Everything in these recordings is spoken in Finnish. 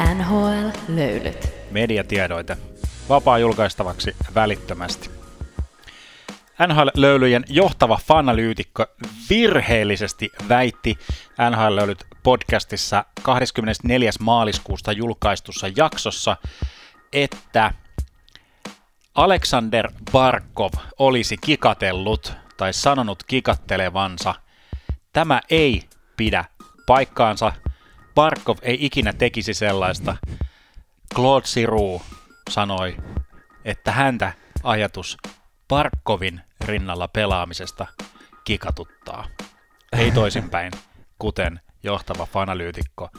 NHL-löylyt. Mediatiedoite. Vapaa julkaistavaksi välittömästi. NHL-löylyjen johtava fanalyytikko virheellisesti väitti NHL-löylyt podcastissa 24. maaliskuusta julkaistussa jaksossa, että Alexander Barkov olisi kikatellut tai sanonut kikattelevansa. Tämä ei pidä paikkaansa. Barkov ei ikinä tekisi sellaista. Claude Siru sanoi, että häntä ajatus Barkovin rinnalla pelaamisesta kikatuttaa. Ei toisinpäin, kuten johtava fanalyytikko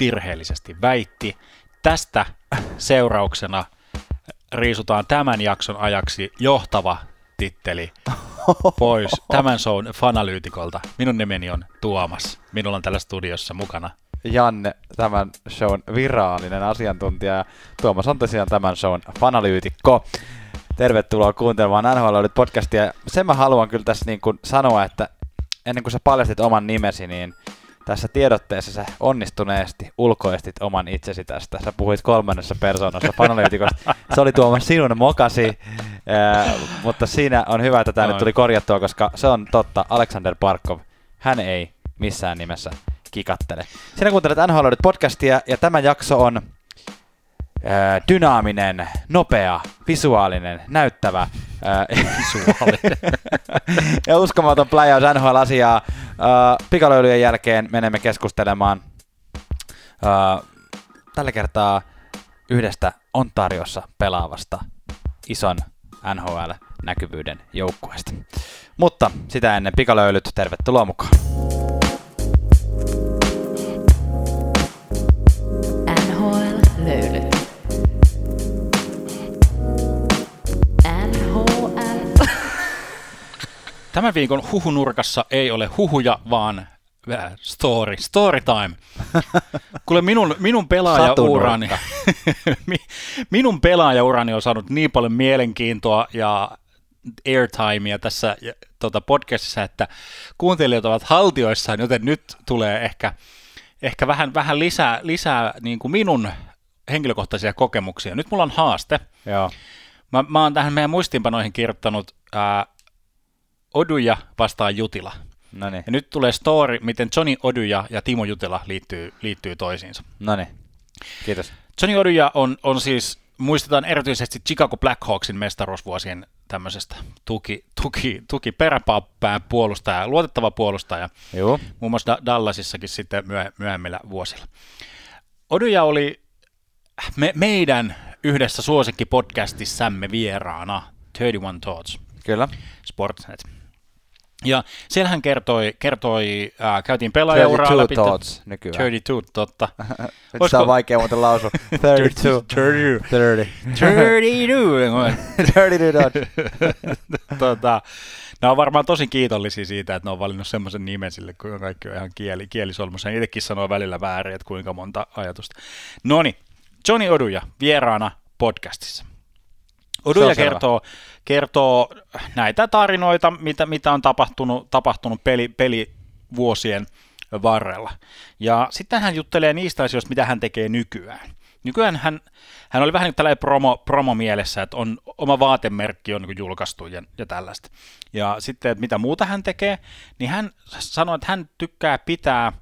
virheellisesti väitti. Tästä seurauksena riisutaan tämän jakson ajaksi johtava titteli pois tämän shown fanalyytikolta. Minun nimeni on Tuomas. Minulla on tällä studiossa mukana Janne, tämän shown virallinen asiantuntija. Ja Tuomas on tosiaan tämän shown fanalyytikko. Tervetuloa kuuntelemaan NHL podcastia. Sen mä haluan kyllä tässä niin kuin sanoa, että ennen kuin sä paljastit oman nimesi, niin tässä tiedotteessa sä onnistuneesti ulkoistit oman itsesi tästä. Sä puhuit kolmannessa persoonassa fanalyytikosta. Se oli Tuomas sinun mokasi, ää, mutta siinä on hyvä, että tämä nyt tuli korjattua, koska se on totta. Alexander Parkov, hän ei missään nimessä kikattele. Sinä kuuntelet NHL podcastia ja tämä jakso on ää, dynaaminen, nopea, visuaalinen, näyttävä ää, visuaalinen. ja uskomaton pläjäys NHL-asiaa. Ää, pikalöylyjen jälkeen menemme keskustelemaan ää, tällä kertaa yhdestä Ontariossa pelaavasta ison NHL-näkyvyyden joukkueesta. Mutta sitä ennen pikalöylyt, tervetuloa mukaan. Tämän viikon huhunurkassa ei ole huhuja, vaan äh, story, story time. Kuule minun, minun pelaajaurani, mi- minun pelaajaurani on saanut niin paljon mielenkiintoa ja airtimea tässä ja, tota podcastissa, että kuuntelijat ovat haltioissaan, joten nyt tulee ehkä, ehkä vähän, vähän lisää, lisää niin kuin minun henkilökohtaisia kokemuksia. Nyt mulla on haaste. Joo. Mä, mä oon tähän meidän muistiinpanoihin kirjoittanut ää, Oduja vastaan Jutila. No niin, Ja nyt tulee story, miten Johnny Oduja ja Timo Jutila liittyy, liittyy toisiinsa. no niin. Kiitos. Johnny Oduja on, on siis, muistetaan erityisesti Chicago Blackhawksin mestaruusvuosien tämmöisestä tuki, tuki, tuki peräpään puolustaja, luotettava puolustaja, Joo. muun muassa Da- Dallasissakin sitten myö, myöhemmillä vuosilla. Oduja oli me, meidän yhdessä suosikkipodcastissamme vieraana 31 Thoughts. Kyllä. Sportsnet. Ja siellä hän kertoi, kertoi äh, käytiin pelaajauraa 32 läpi. thoughts nykyään. 32, totta. Nyt Olisiko- on vaikea muuten lausua. 32. 32. 30. 32. 32 thoughts. tota, nämä on varmaan tosi kiitollisia siitä, että ne on valinnut semmoisen nimen sille, kun kaikki on ihan kieli, kielisolmussa. Itsekin sanoo välillä väärin, että kuinka monta ajatusta. Noni, Johnny Oduja vieraana podcastissa. Oduja on selvä. Kertoo, näitä tarinoita, mitä, mitä on tapahtunut, tapahtunut peli, pelivuosien varrella. Ja sitten hän juttelee niistä asioista, mitä hän tekee nykyään. Nykyään hän, hän oli vähän niin tällainen promo, promo mielessä, että on oma vaatemerkki on niin julkaistu ja, ja tällaista. Ja sitten, että mitä muuta hän tekee, niin hän sanoi, että hän tykkää pitää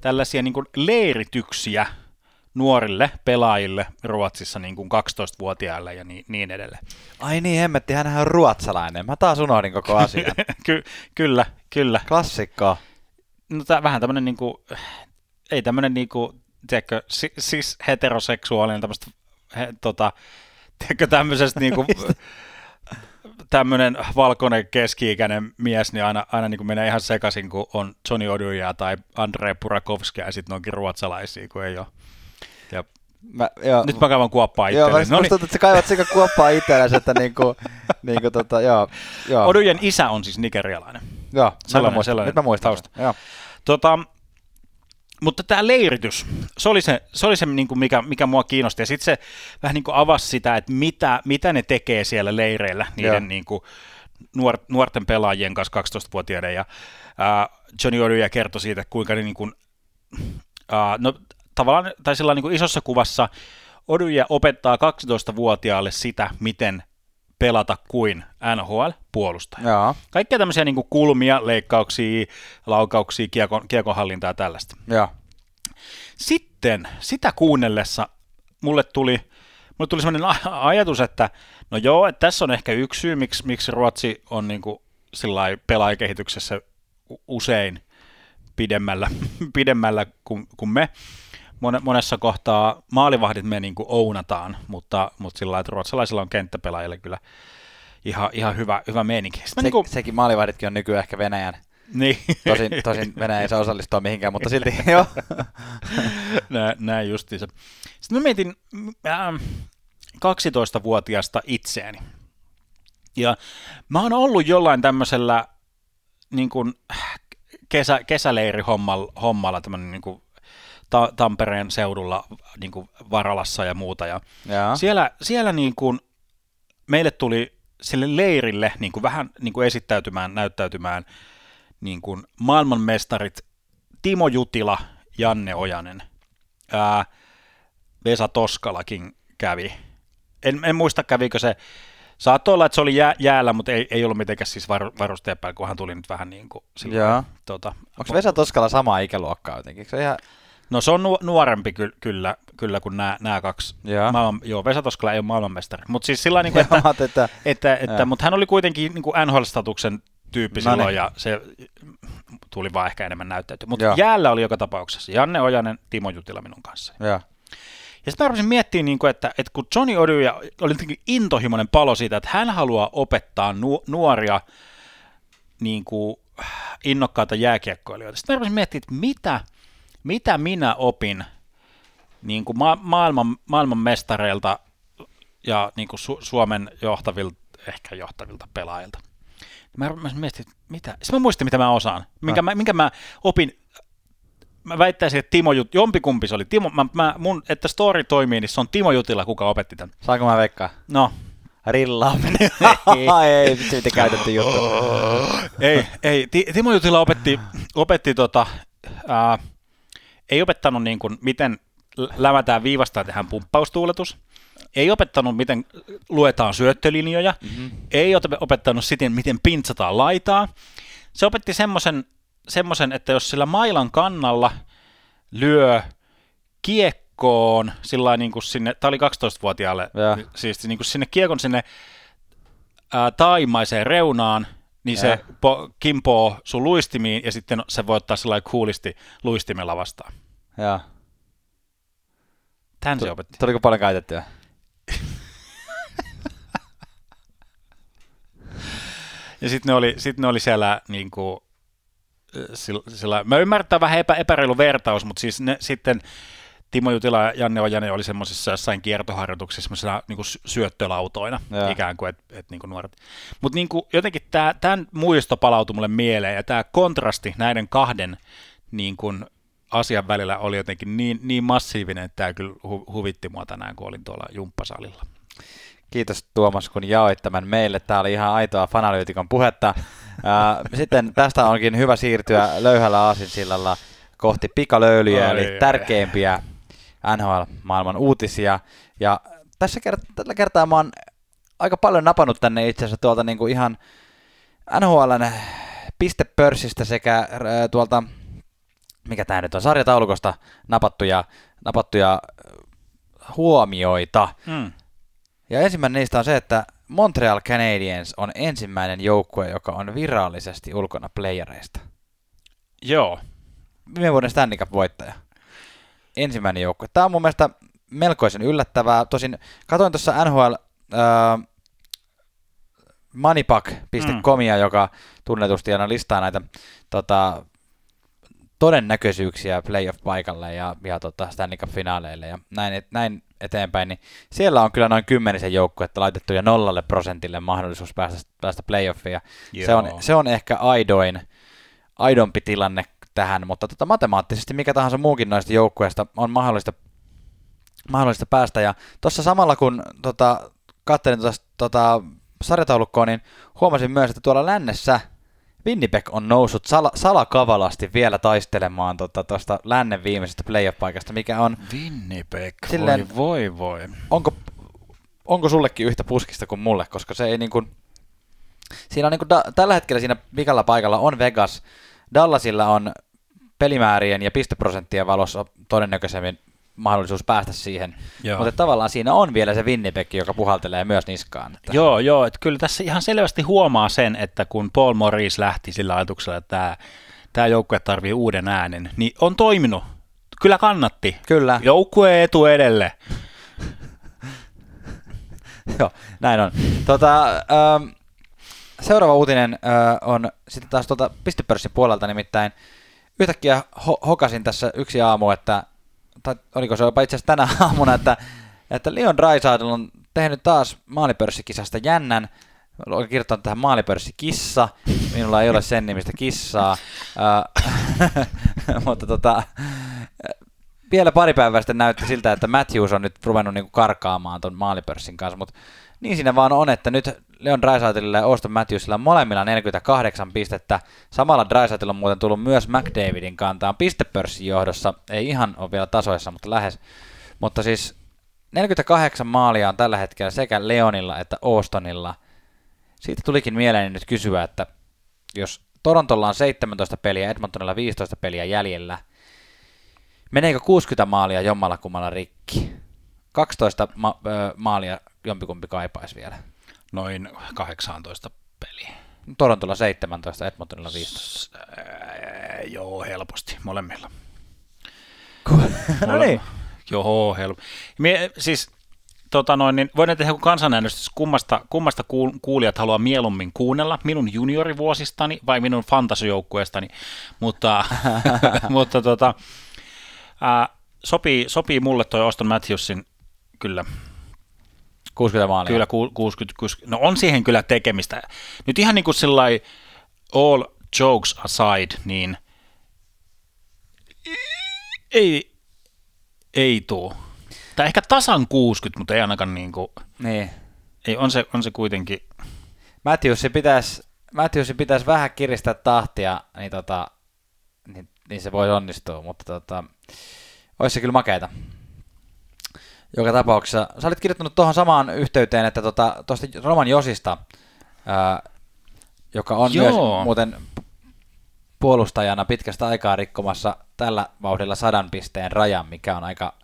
tällaisia niin leirityksiä nuorille pelaajille Ruotsissa niin kuin 12-vuotiaille ja niin, niin edelleen. Ai niin, hemmetti, hänhän on ruotsalainen. Mä taas unohdin koko asian. Ky- kyllä, kyllä. Klassikko. No tää, vähän tämmöinen niinku, ei tämmöinen niinku, tiedätkö, si- siis heteroseksuaalinen tämmöistä, he, tota, tiedätkö, tämmöisestä niinku, tämmöinen valkoinen keski-ikäinen mies, niin aina, aina niin menee ihan sekaisin, kun on Johnny Oduja tai Andrei Burakovskia ja sitten onkin ruotsalaisia, kun ei ole. Mä, joo, nyt mä kaivan kuoppaa Joo, itselleni. mä no tuntuu, että sä kaivat sekä kuoppaa itsellesi, että niinku, niinku tota, joo, joo. Odujen isä on siis nigerialainen. joo, sellainen- sellainen, muistan. sellainen Nyt mä muistan. tausta. Joo. Tota, mutta tämä leiritys, se oli se, se, oli se niin kuin mikä, mikä mua kiinnosti. Ja sitten se vähän niin kuin avasi sitä, että mitä, mitä ne tekee siellä leireillä Joo. niiden niin kuin nuor, nuorten pelaajien kanssa 12-vuotiaiden. Ja ää, Johnny Oduja kertoi siitä, kuinka ne niin kuin, ää, no, tavallaan, tai sillä niin isossa kuvassa Oduja opettaa 12-vuotiaalle sitä, miten pelata kuin NHL-puolustaja. Joo. Kaikkea tämmöisiä niin kulmia, leikkauksia, laukauksia, kiekon, kiekonhallintaa ja tällaista. Joo. Sitten sitä kuunnellessa mulle tuli, mulle tuli sellainen ajatus, että no joo, että tässä on ehkä yksi syy, miksi, miksi Ruotsi on niin kuin pelaajakehityksessä usein pidemmällä, pidemmällä kuin, kuin me. Monessa kohtaa maalivahdit me niin kuin ounataan, mutta, mutta sillä lailla, että ruotsalaisilla on kenttäpelaajille kyllä ihan, ihan hyvä, hyvä meininki. Se, niin kuin... Sekin maalivahditkin on nykyään ehkä Venäjän. Niin. Tosin, tosin Venäjä ei saa osallistua mihinkään, mutta silti joo. Nä, näin justiinsa. Sitten mä mietin äh, 12-vuotiaasta itseäni. Ja mä oon ollut jollain tämmöisellä niin kuin kesä, kesäleirihommalla hommalla, tämmöinen niin kuin ta- Tampereen seudulla niin kuin Varalassa ja muuta. Ja. Siellä, siellä niin kuin meille tuli sille leirille niin kuin vähän niin kuin esittäytymään, näyttäytymään niin kuin maailmanmestarit Timo Jutila, Janne Ojanen, ää, Vesa Toskalakin kävi. En, en muista kävikö se Saattoi olla, että se oli jää, jäällä, mutta ei, ei ollut mitenkään siis var, varustajan päällä, kun hän tuli nyt vähän niin kuin... Silloin, Tota, Onko Vesa Toskala sama ikäluokkaa jotenkin? Se ihan... No se on nu- nuorempi ky- kyllä, kyllä kuin nämä, nämä kaksi. Joo. Maailman, joo, Vesa Toskala ei ole maailmanmestari. Mutta siis sillä niin että, että, että, että, että mutta hän oli kuitenkin niin kuin NHL-statuksen tyyppi no silloin, niin. ja se tuli vaan ehkä enemmän näyttäytyä. Mutta jäällä oli joka tapauksessa Janne Ojanen, Timo Jutila minun kanssa. Joo. Ja sitten mä rupesin miettimään, niin kuin, että, että kun Johnny Oduja oli jotenkin intohimoinen palo siitä, että hän haluaa opettaa nu- nuoria niin kuin, innokkaita jääkiekkoilijoita. Sitten mä rupesin miettimään, että mitä, mitä minä opin niin kuin ma- maailman, maailman mestareilta ja niin kuin Su- Suomen johtavilta, ehkä johtavilta pelaajilta. Mä, mä mietin, mitä. Sitten mä muistin, mitä mä osaan, minkä, mä, minkä mä opin mä väittäisin, että Timo Jut, jompikumpi se oli. Timo, mä, mä, mun, että story toimii, niin se on Timo Jutila, kuka opetti tämän. Saanko mä veikkaa? No. Rillaaminen. ei, vitsi mitä käytetty juttu. ei, ei. Timo Jutila opetti, opetti tota, ää, ei opettanut niin kuin, miten lämätään viivasta ja tehdään pumppaustuuletus. Ei opettanut, miten luetaan syöttölinjoja. Mm-hmm. Ei opettanut siten, miten pintsataan laitaa. Se opetti semmoisen semmoisen, että jos sillä mailan kannalla lyö kiekkoon sillä niin kuin sinne, tämä oli 12-vuotiaalle, ja. siis niin kuin sinne kiekon sinne ää, taimaiseen reunaan, niin se po, kimpoo sun luistimiin ja sitten se voi ottaa sillä kuulisti luistimella vastaan. Ja. Tän se opetti. Tuliko paljon käytettyä? ja sitten ne, oli, sit ne oli siellä niin kuin, sillä, sillä mä ymmärrän, vähän epä, epäreilu vertaus, mutta siis ne, sitten Timo Jutila ja Janne Ojanen oli semmoisessa jossain kiertoharjoituksissa semmoisena niin kuin syöttölautoina ja. ikään kuin, että et, niin kuin nuoret. Mutta niin jotenkin tämän muisto palautui mulle mieleen ja tämä kontrasti näiden kahden niin kuin, asian välillä oli jotenkin niin, niin massiivinen, että tämä kyllä hu, huvitti mua tänään, kun olin tuolla jumppasalilla. Kiitos Tuomas, kun jaoit tämän meille. Tämä oli ihan aitoa fanalyytikon puhetta. Sitten tästä onkin hyvä siirtyä löyhällä aasinsillalla kohti pikalöylyjä, eli tärkeimpiä NHL-maailman uutisia. Ja tässä kert- tällä kertaa mä oon aika paljon napannut tänne itse asiassa tuolta niinku ihan NHLn pistepörssistä sekä tuolta, mikä tämä nyt on, sarjataulukosta napattuja, napattuja huomioita. Hmm. Ja ensimmäinen niistä on se, että Montreal Canadiens on ensimmäinen joukkue, joka on virallisesti ulkona playereista. Joo. Viime vuoden Stanley Cup-voittaja. Ensimmäinen joukkue. Tämä on mun mielestä melkoisen yllättävää. Tosin katoin tuossa NHL äh, moneypack.comia, mm. joka tunnetusti aina listaa näitä tota, todennäköisyyksiä playoff-paikalle ja, ja tota Stanley Cup-finaaleille ja näin, et, näin eteenpäin, niin siellä on kyllä noin kymmenisen joukkuetta laitettu ja nollalle prosentille mahdollisuus päästä, päästä playoffiin. Se on, se on ehkä aidoin, aidompi tilanne tähän, mutta tota, matemaattisesti mikä tahansa muukin noista joukkueista on mahdollista, mahdollista päästä. Ja tuossa samalla kun tota, katselin tuota, tota, sarjataulukkoa, niin huomasin myös, että tuolla lännessä Winnipeg on noussut sala, salakavalasti vielä taistelemaan tuosta tota, lännen viimeisestä playoff-paikasta, mikä on... Winnipeg, Silleen, voi voi voi. Onko, onko sullekin yhtä puskista kuin mulle, koska se ei niin kuin... Siinä on niin kuin da, tällä hetkellä siinä vikalla paikalla on Vegas, Dallasilla on pelimäärien ja pisteprosenttien valossa todennäköisemmin mahdollisuus päästä siihen. Joo. Mutta tavallaan siinä on vielä se Winnipeg, joka puhaltelee myös niskaan. Että... Joo, joo. Että kyllä tässä ihan selvästi huomaa sen, että kun Paul Morris lähti sillä ajatuksella, että tämä, tämä joukkue tarvii uuden äänen, niin on toiminut. Kyllä kannatti. Kyllä. Joukkue etu edelle. joo, näin on. Tota, ähm, seuraava uutinen äh, on sitten taas tuota pistepörssin puolelta nimittäin. Yhtäkkiä ho- hokasin tässä yksi aamu, että tai oliko se jopa itse asiassa tänä aamuna, että, että Leon Dreisaitl on tehnyt taas maalipörssikisasta jännän. Olen kirjoittanut tähän maalipörssikissa. Minulla ei ole sen nimistä kissaa. mutta tota, vielä pari päivää sitten näytti siltä, että Matthews on nyt ruvennut niinku karkaamaan tuon maalipörssin kanssa, mutta niin siinä vaan on, että nyt Leon Draisaitille ja Auston Matthewsilla molemmilla 48 pistettä. Samalla Draisaitilla on muuten tullut myös McDavidin kantaan pistepörssin johdossa. Ei ihan ole vielä tasoissa, mutta lähes. Mutta siis 48 maalia on tällä hetkellä sekä Leonilla että Austonilla. Siitä tulikin mieleeni nyt kysyä, että jos Torontolla on 17 peliä, Edmontonilla 15 peliä jäljellä, meneekö 60 maalia jommalla kummalla rikki? 12 ma- maalia jompikumpi kaipaisi vielä. Noin 18 peliä. Torontolla 17, Edmontonilla 15. Äh, joo, helposti, molemmilla. no niin. Joo, helposti. Mie, siis tota noin, niin voidaan tehdä kansanäänestys, kummasta, kummasta kuulijat haluaa mieluummin kuunnella, minun juniorivuosistani vai minun fantasijoukkueestani, mutta, mutta tota, ää, sopii, sopii mulle toi Auston Matthewsin kyllä 60 maalia. Kyllä, 60, 60, no on siihen kyllä tekemistä. Nyt ihan niin kuin sillai all jokes aside, niin ei, ei tuu. Tai ehkä tasan 60, mutta ei ainakaan niin kuin, niin. Ei, on, se, on se kuitenkin. Matthewsin pitäisi, Matthewsin pitäisi vähän kiristää tahtia, niin, tota, niin, niin se voi onnistua, mutta tota, olisi se kyllä makeita. Joka tapauksessa. Sä olit kirjoittanut tuohon samaan yhteyteen, että tuosta tota, Roman Josista, ää, joka on Joo. myös muuten puolustajana pitkästä aikaa rikkomassa tällä vauhdilla sadan pisteen rajan, mikä on aika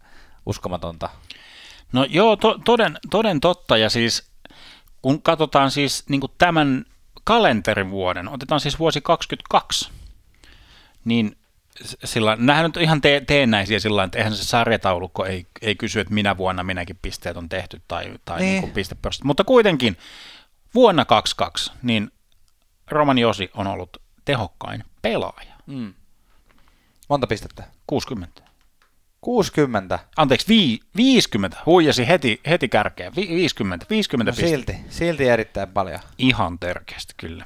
uskomatonta. No joo, to, toden, toden totta, ja siis kun katsotaan siis niin tämän kalenterivuoden, otetaan siis vuosi 2022, niin sillä nämähän nyt ihan te- teennäisiä sillä että eihän se sarjataulukko ei, ei kysy, että minä vuonna minäkin pisteet on tehty tai, tai niin. niin pistepörssit. Mutta kuitenkin vuonna 22 niin Roman Josi on ollut tehokkain pelaaja. Mm. Monta pistettä? 60. 60? Anteeksi, vi- 50. Huijasi heti, heti kärkeen. Vi- 50. 50 no silti, silti erittäin paljon. Ihan törkeästi, kyllä.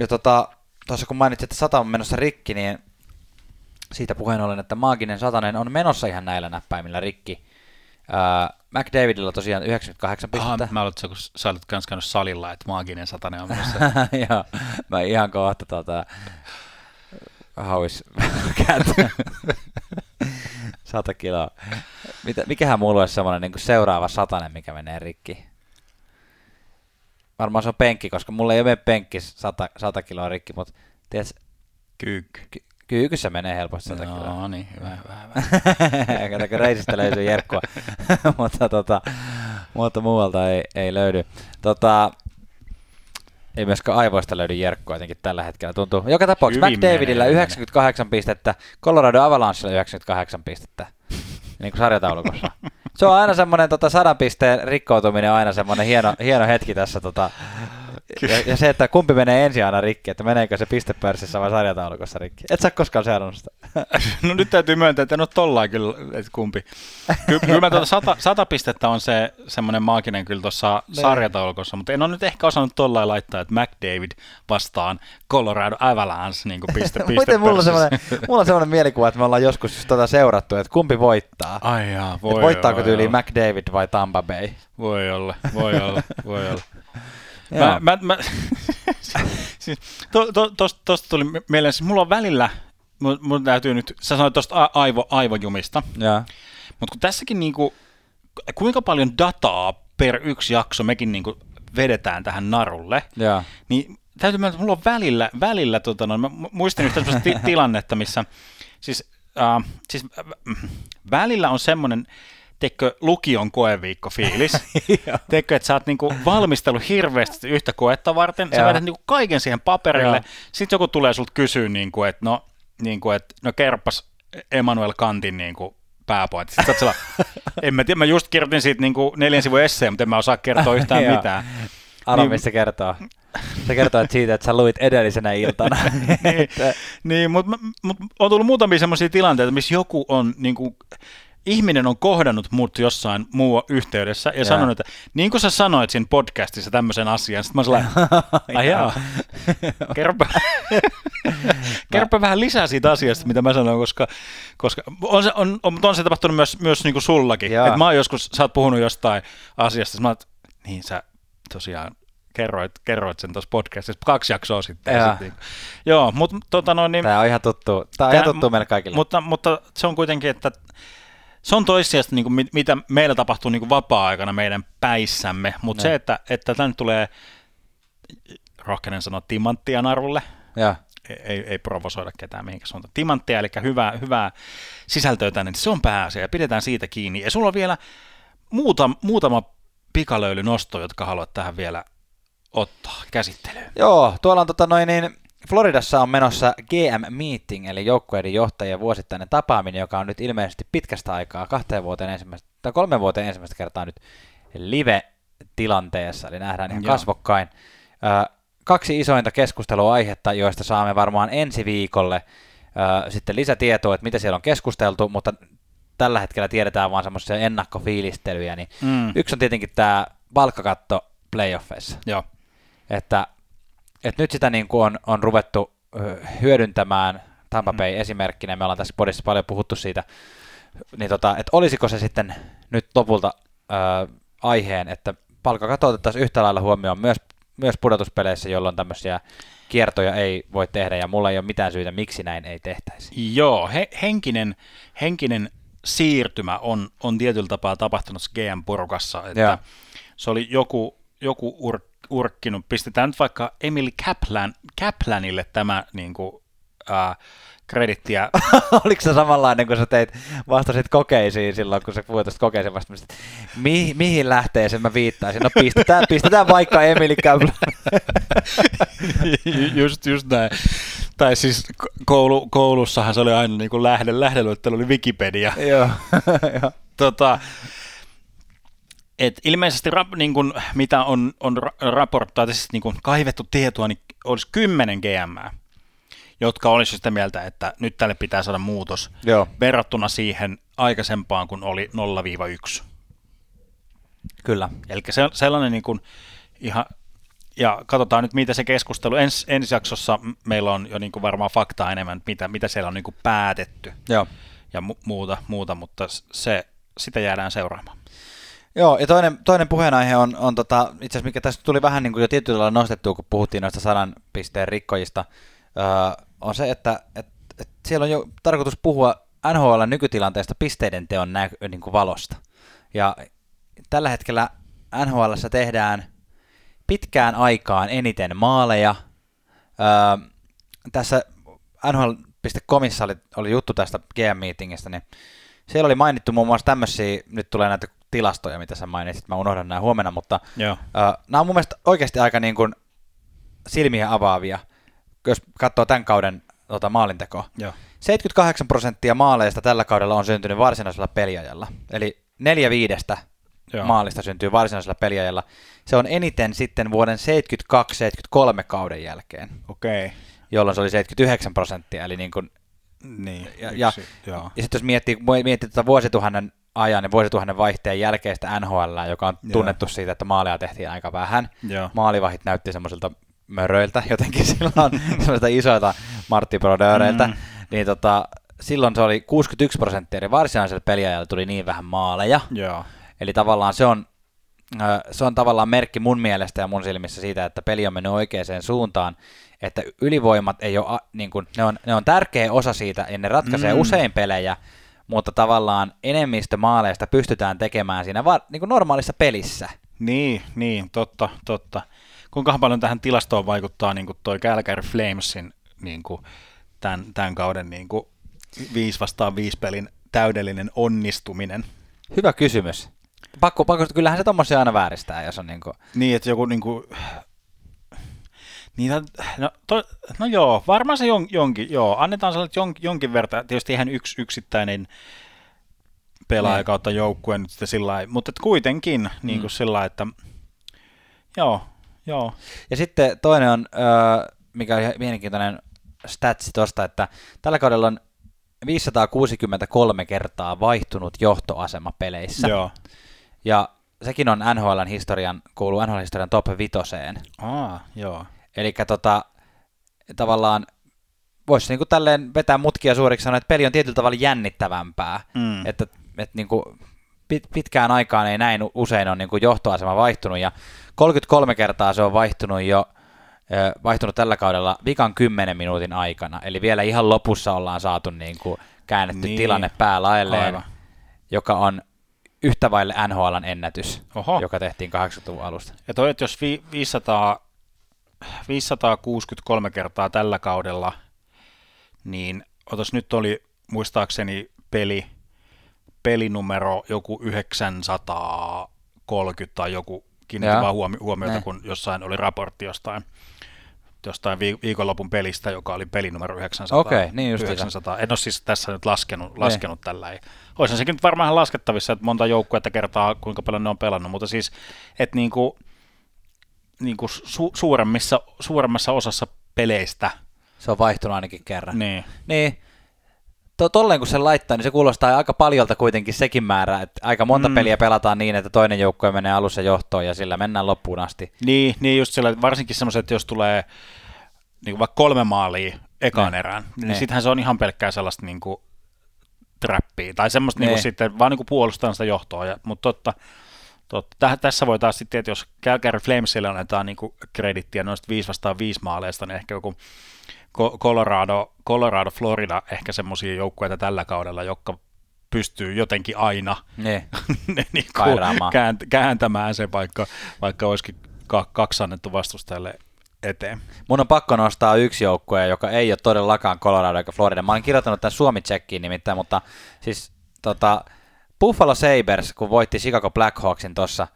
Ja tota, tuossa kun mainitsit, että sata on menossa rikki, niin siitä puheen ollen, että maaginen satanen on menossa ihan näillä näppäimillä rikki. Uh, McDavidilla tosiaan 98 pistettä. Aha, mä olet, kun sä olet kans käynyt salilla, että maaginen satanen on menossa. Joo, mä ihan kohta tota, hauis Sata kiloa. Mitä, mikähän mulla olisi semmoinen niin seuraava satanen, mikä menee rikki? Varmaan se on penkki, koska mulla ei ole penkki 100, 100 kiloa rikki, mutta tiedätkö, Kyykky. Ky- Kyykyssä menee helposti 100 no, kiloa. niin, hyvä, hyvä, hyvä. Katsoko reisistä löytyy jerkkua, mutta, tota, mutta muualta ei, ei löydy. Tota, ei myöskään aivoista löydy jerkkua jotenkin tällä hetkellä tuntuu. Joka tapauksessa McDavidillä 98 pistettä, Colorado Avalanchella 98 pistettä, niin kuin sarjataulukossa. Se on aina semmoinen tota, sadan pisteen rikkoutuminen on aina semmoinen hieno, hieno hetki tässä tota, ja, ja, se, että kumpi menee ensin aina rikki, että meneekö se pistepörssissä vai sarjataulukossa rikki. Et sä koskaan seurannut sitä. no nyt täytyy myöntää, että en ole tollain kyllä, että kumpi. Ky- kyllä mä tuota sata, sata, pistettä on se semmoinen maaginen kyllä tuossa niin. sarjataulukossa, mutta en ole nyt ehkä osannut tollain laittaa, että McDavid vastaan Colorado Avalanche niin kuin piste, piste mulla, on semmoinen, mulla on semmoinen mielikuva, että me ollaan joskus just tota seurattu, että kumpi voittaa. Ai jaa, voi voittaako tyyli McDavid vai Tampa Bay? Voi olla, voi olla, voi olla. Mä, mä, mä, siis, to, to, tosta, tosta tuli mieleen, siis mulla on välillä, mun, mun täytyy nyt, sä sanoit tuosta aivo, aivojumista, mutta kun tässäkin niinku, kuinka paljon dataa per yksi jakso mekin niinku vedetään tähän narulle, Ja. niin täytyy myöntää, että mulla on välillä, välillä tota, no, mä mu- muistan yhtä ti- tilannetta, missä siis, äh, siis äh, välillä on semmoinen, teikö lukion koeviikko fiilis. teikö, että sä oot niinku valmistellut hirveästi yhtä koetta varten, sä vedät niinku kaiken siihen paperille, Joo. sitten joku tulee sulta kysyä, niinku, että no, niinku, et, no kerpas Emmanuel Kantin niinku, pääpointti. Sitten sä en mä tiedä, mä just kirjoitin siitä niinku neljän sivun esseen, mutta en mä osaa kertoa yhtään mitään. Arvo, Niin- se kertoo. Se kertoo että siitä, että sä luit edellisenä iltana. niin, niin mutta mut, on tullut muutamia semmoisia tilanteita, missä joku on, niin kuin, ihminen on kohdannut mut jossain muu yhteydessä ja Jaa. sanonut, että niin kuin sä sanoit siinä podcastissa tämmöisen asian, sitten mä oon sellainen, ai jaa, kerropa, kerropa vähän lisää siitä asiasta, mitä mä sanoin, koska, koska on, se, on, on, on se tapahtunut myös, myös niin kuin sullakin. Jaa. Et mä oon joskus, sä oot puhunut jostain asiasta, mä oon, niin sä tosiaan kerroit, kerroit sen tuossa podcastissa kaksi jaksoa sitten. Ja Jaa. sit, niin, joo, mutta tota noin, niin, Tämä on ihan tuttu. Tämä on Tää- ihan tuttu meille kaikille. mutta, mutta se on kuitenkin, että se on toissijasta, niin kuin, mitä meillä tapahtuu niin kuin vapaa-aikana meidän päissämme, mutta Ne. se, että, että tänne tulee, rohkenen sanoa, timanttia narulle, ja. ei, ei provosoida ketään mihinkä suuntaan. Timanttia, eli hyvää, hyvää sisältöä tänne, niin se on pääasia ja pidetään siitä kiinni. Ja sulla on vielä muuta, muutama pikalöylynosto, jotka haluat tähän vielä ottaa käsittelyyn. Joo, tuolla on tota noin niin, Floridassa on menossa GM Meeting, eli joukkueiden johtajien vuosittainen tapaaminen, joka on nyt ilmeisesti pitkästä aikaa, kahteen vuoteen ensimmäistä, tai kolme vuoteen ensimmäistä kertaa nyt live-tilanteessa, eli nähdään ihan Joo. kasvokkain. Ö, kaksi isointa keskusteluaihetta, joista saamme varmaan ensi viikolle ö, sitten lisätietoa, että mitä siellä on keskusteltu, mutta tällä hetkellä tiedetään vain semmoisia ennakkofiilistelyjä, niin Mm. yksi on tietenkin tämä palkkakatto playoffeissa Joo. että, että nyt sitä niin kuin on, on ruvettu hyödyntämään Tampa Mm. Bay esimerkkinä, me ollaan tässä podissa paljon puhuttu siitä, niin tota, että olisiko se sitten nyt lopulta ö, aiheen, että palkkakato otettaisiin yhtä lailla huomioon myös, myös pudotuspeleissä, jolloin tämmöisiä kiertoja ei voi tehdä, ja mulla ei ole mitään syytä, miksi näin ei tehtäisi. Joo, he, henkinen, henkinen siirtymä on, on tietyllä tapaa tapahtunut GM-porukassa, että Joo. se oli joku, joku ur, urkkinut, pistetään nyt vaikka Emily Kaplan, Kaplanille tämä niin kuin, äh, kredittiä. Oliko se samanlainen, kun sä teit, vastasit kokeisiin silloin, kun sä puhuit tuosta kokeisiin vastaamista, Mi- mihin lähteeseen mä viittaisin? No pistetään, pistetään vaikka Emily Kaplan. just, just näin. Tai siis koulu, koulussahan se oli aina niin kuin lähde, lähdeluettelo oli Wikipedia. Joo, joo. tota, et ilmeisesti rap, niin kun, mitä on, on ra- raporttaa, siis niin kun kaivettu tietoa, niin olisi kymmenen GM, jotka olisi sitä mieltä, että nyt tälle pitää saada muutos Joo, verrattuna siihen aikaisempaan, kun oli 0-1. kyllä. Eli se, sellainen niin kun, ihan, ja katsotaan nyt, mitä se keskustelu, ens, ensi jaksossa meillä on jo niin kuin varmaan faktaa enemmän, mitä, mitä siellä on niin kuin päätetty Joo. ja mu- muuta, muuta, mutta se, sitä jäädään seuraamaan. Joo, ja toinen, toinen puheenaihe on, on tota, itse asiassa, mikä tässä tuli vähän niin kuin jo tietyllä lailla nostettua, kun puhuttiin noista sadan pisteen rikkojista, öö, on se, että et, et siellä on jo tarkoitus puhua NHL nykytilanteesta pisteiden teon nä, niin kuin valosta. Ja tällä hetkellä NHLssä tehdään pitkään aikaan eniten maaleja. Öö, tässä NHL.comissa oli, oli juttu tästä GM-meetingistä, niin siellä oli mainittu muun muassa tämmöisiä, nyt tulee näitä tilastoja, mitä sä mainitsit, mä unohdan nämä huomenna, mutta Joo. uh, nämä on mun mielestä oikeasti aika niin kuin silmiä avaavia, jos katsoo tämän kauden tota, maalintekoa. Joo. 78 prosenttia maaleista tällä kaudella on syntynyt varsinaisella peliajalla, eli neljä viidestä Joo. maalista syntyy varsinaisella peliajalla. Se on eniten sitten vuoden 72-73 kauden jälkeen. Okay. jolloin se oli 79 prosenttia, eli niin kuin Niin, Ja- yksi, ja- joo. Ja sitten jos miettii, miettii tätä vuosituhannen ajan ja vuosituhannen vaihteen jälkeistä NHL, joka on Joo. tunnettu siitä, että maaleja tehtiin aika vähän. Joo. Maalivahit näytti semmoisilta möröiltä jotenkin silloin, semmoisilta isoilta Martti Brodeureilta. Mm. Niin tota, silloin se oli 61 prosenttia, eli varsinaisella peliajalla tuli niin vähän maaleja. Joo. Eli tavallaan se on, se on tavallaan merkki mun mielestä ja mun silmissä siitä, että peli on mennyt oikeaan suuntaan. että ylivoimat ei ole, niin kuin, ne, on, ne on tärkeä osa siitä, ja ne ratkaisee mm. usein pelejä, mutta tavallaan enemmistö maaleista pystytään tekemään siinä va- niin kuin normaalissa pelissä. Niin, niin, totta, totta. Kuinka paljon tähän tilastoon vaikuttaa niin kuin toi Calgary Flamesin niin kuin tämän, tämän kauden niin kuin 5 vastaan 5 pelin täydellinen onnistuminen? Hyvä kysymys. Pakko, pakko, kyllähän se tommosia aina vääristää, jos on niin kuin... Niin, että joku niin kuin, Niitä, no, to, no joo, varmaan se jon, jonkin, joo, annetaan sellainen jon, jonkin verran, tietysti ihan yksi yksittäinen pelaaja niin. kautta joukkue nyt sitten sillä mutta kuitenkin niin kuin mm. sillä että joo, joo. Ja sitten toinen on, mikä on mielenkiintoinen statsi tuosta, että tällä kaudella on 563 kertaa vaihtunut johtoasema peleissä. Joo. Ja sekin on NHLn historian, kuuluu NHL-historian top vitoseen. Aa, joo. Eli tota, tavallaan voisi niinku tälleen vetää mutkia suuriksi sanoa, että peli on tietyllä tavalla jännittävämpää. Mm. Että, että niinku pit, pitkään aikaan ei näin usein ole niinku johtoasema vaihtunut, ja 33 kertaa se on vaihtunut jo vaihtunut tällä kaudella vikan 10 minuutin aikana, eli vielä ihan lopussa ollaan saatu niinku käännetty niin. tilanne päälaelleen, Aivan. joka on yhtä vaille NHLn ennätys, Oho. joka tehtiin 80-luvun alusta. Ja toi, että jos 500 563 kertaa tällä kaudella, niin otas nyt oli muistaakseni peli, pelinumero joku 930 tai joku kiinnitti vaan huomi- huomiota, ne. kun jossain oli raportti jostain, jostain viikonlopun pelistä, joka oli pelinumero 900. Okei, niin just 900. En ole siis tässä nyt laskenut, laskenut ne. tällä. Olisihan sekin nyt varmaan laskettavissa, että monta joukkuetta kertaa, kuinka paljon ne on pelannut, mutta siis, että niin kuin, niin kuin su- suuremmissa, suuremmassa osassa peleistä. Se on vaihtunut ainakin kerran. Niin. niin. To, tolleen kun se laittaa, niin se kuulostaa aika paljolta kuitenkin sekin määrä, että aika monta mm. peliä pelataan niin, että toinen joukkue menee alussa johtoon ja sillä mennään loppuun asti. Niin, niin just sillä, varsinkin semmoiset, että jos tulee niin vaikka kolme maalia ekaan ne. erään, niin ne. sittenhän se on ihan pelkkää sellaista niin kuin trappia, tai semmoista niin kuin sitten vaan niin kuin puolustaa sitä johtoa, ja, mutta totta, Totta. Tässä voi taas sitten, että jos Calgary Flamesille annetaan niin kredittiä noista 5 vastaan 5 maaleista, niin ehkä joku Colorado, Colorado Florida ehkä semmoisia joukkueita tällä kaudella, jotka pystyy jotenkin aina ne. ne niin kääntämään se, vaikka, vaikka olisikin kaksi annettu vastustajalle eteen. Mun on pakko nostaa yksi joukkue, joka ei ole todellakaan Colorado eikä Florida. Mä olen kirjoittanut tämän Suomi-tsekkiin nimittäin, mutta siis tota, Buffalo Sabres, kun voitti Chicago Blackhawksin tuossa,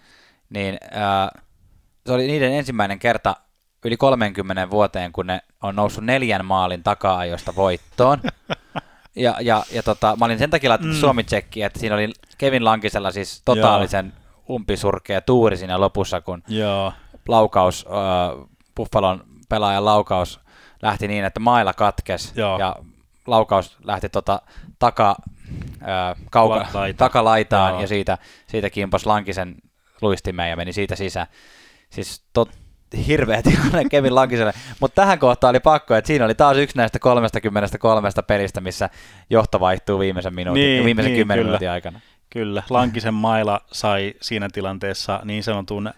niin ää, se oli niiden ensimmäinen kerta yli 30 vuoteen, kun ne on noussut neljän maalin takaa-ajosta voittoon. Ja, ja, ja tota, mä olin sen takia laittanut mm. suomi että siinä oli Kevin Lankisella siis totaalisen Joo. umpisurkea tuuri siinä lopussa, kun Joo. laukaus, äh, Buffalon pelaajan laukaus lähti niin, että maila katkes Joo. ja laukaus lähti tota, taka, kauka, Laita. takalaitaan Joo. ja siitä, siitä kimpas Lankisen luistimeen ja meni siitä sisään. Siis tot, hirveä tilanne Kevin Lankiselle, mutta tähän kohtaan oli pakko, että siinä oli taas yksi näistä 33 pelistä, missä johto vaihtuu viimeisen minuutin, niin, viimeisen niin, 10 kyllä. minuutin aikana. Kyllä, Lankisen maila sai siinä tilanteessa niin sanotun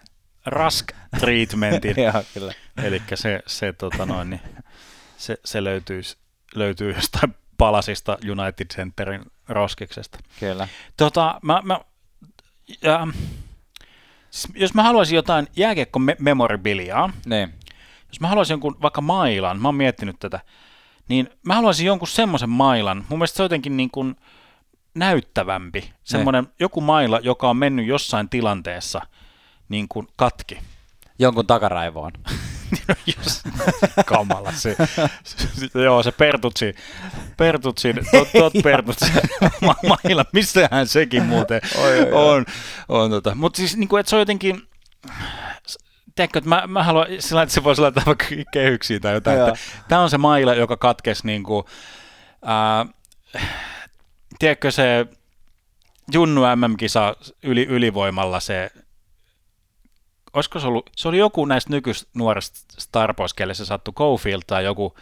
rask treatmentin. Eli se, se, tota noin, niin, se, se löytyy, löytyy jostain palasista United Centerin roskiksesta. Kyllä. Tota, mä, mä, ja, siis jos mä haluaisin jotain jääkiekko memorabiliaa, niin. jos mä haluaisin jonkun vaikka mailan, mä oon miettinyt tätä, niin mä haluaisin jonkun semmoisen mailan, mun mielestä se on jotenkin niin kuin näyttävämpi, semmoinen niin. joku maila, joka on mennyt jossain tilanteessa niin kuin katki. Jonkun takaraivoon. Jos, kamala se, joo, se Pertutsi, Pertutsi, tot, tot Pertutsi, ma, mailla, missähän sekin muuten oi, oi, on. on tota. Mutta siis niin kuin, että se on jotenkin, tiedätkö, että mä, mä haluan sillä että se voisi laittaa vaikka kehyksiä tai jotain, että tämä on se maila, joka katkesi niin kuin, äh, tiedätkö se Junnu MM-kisa yli, ylivoimalla se olisiko se ollut, se oli joku näistä nykyistä nuorista Starboys, kelle se sattui Cofield tai joku,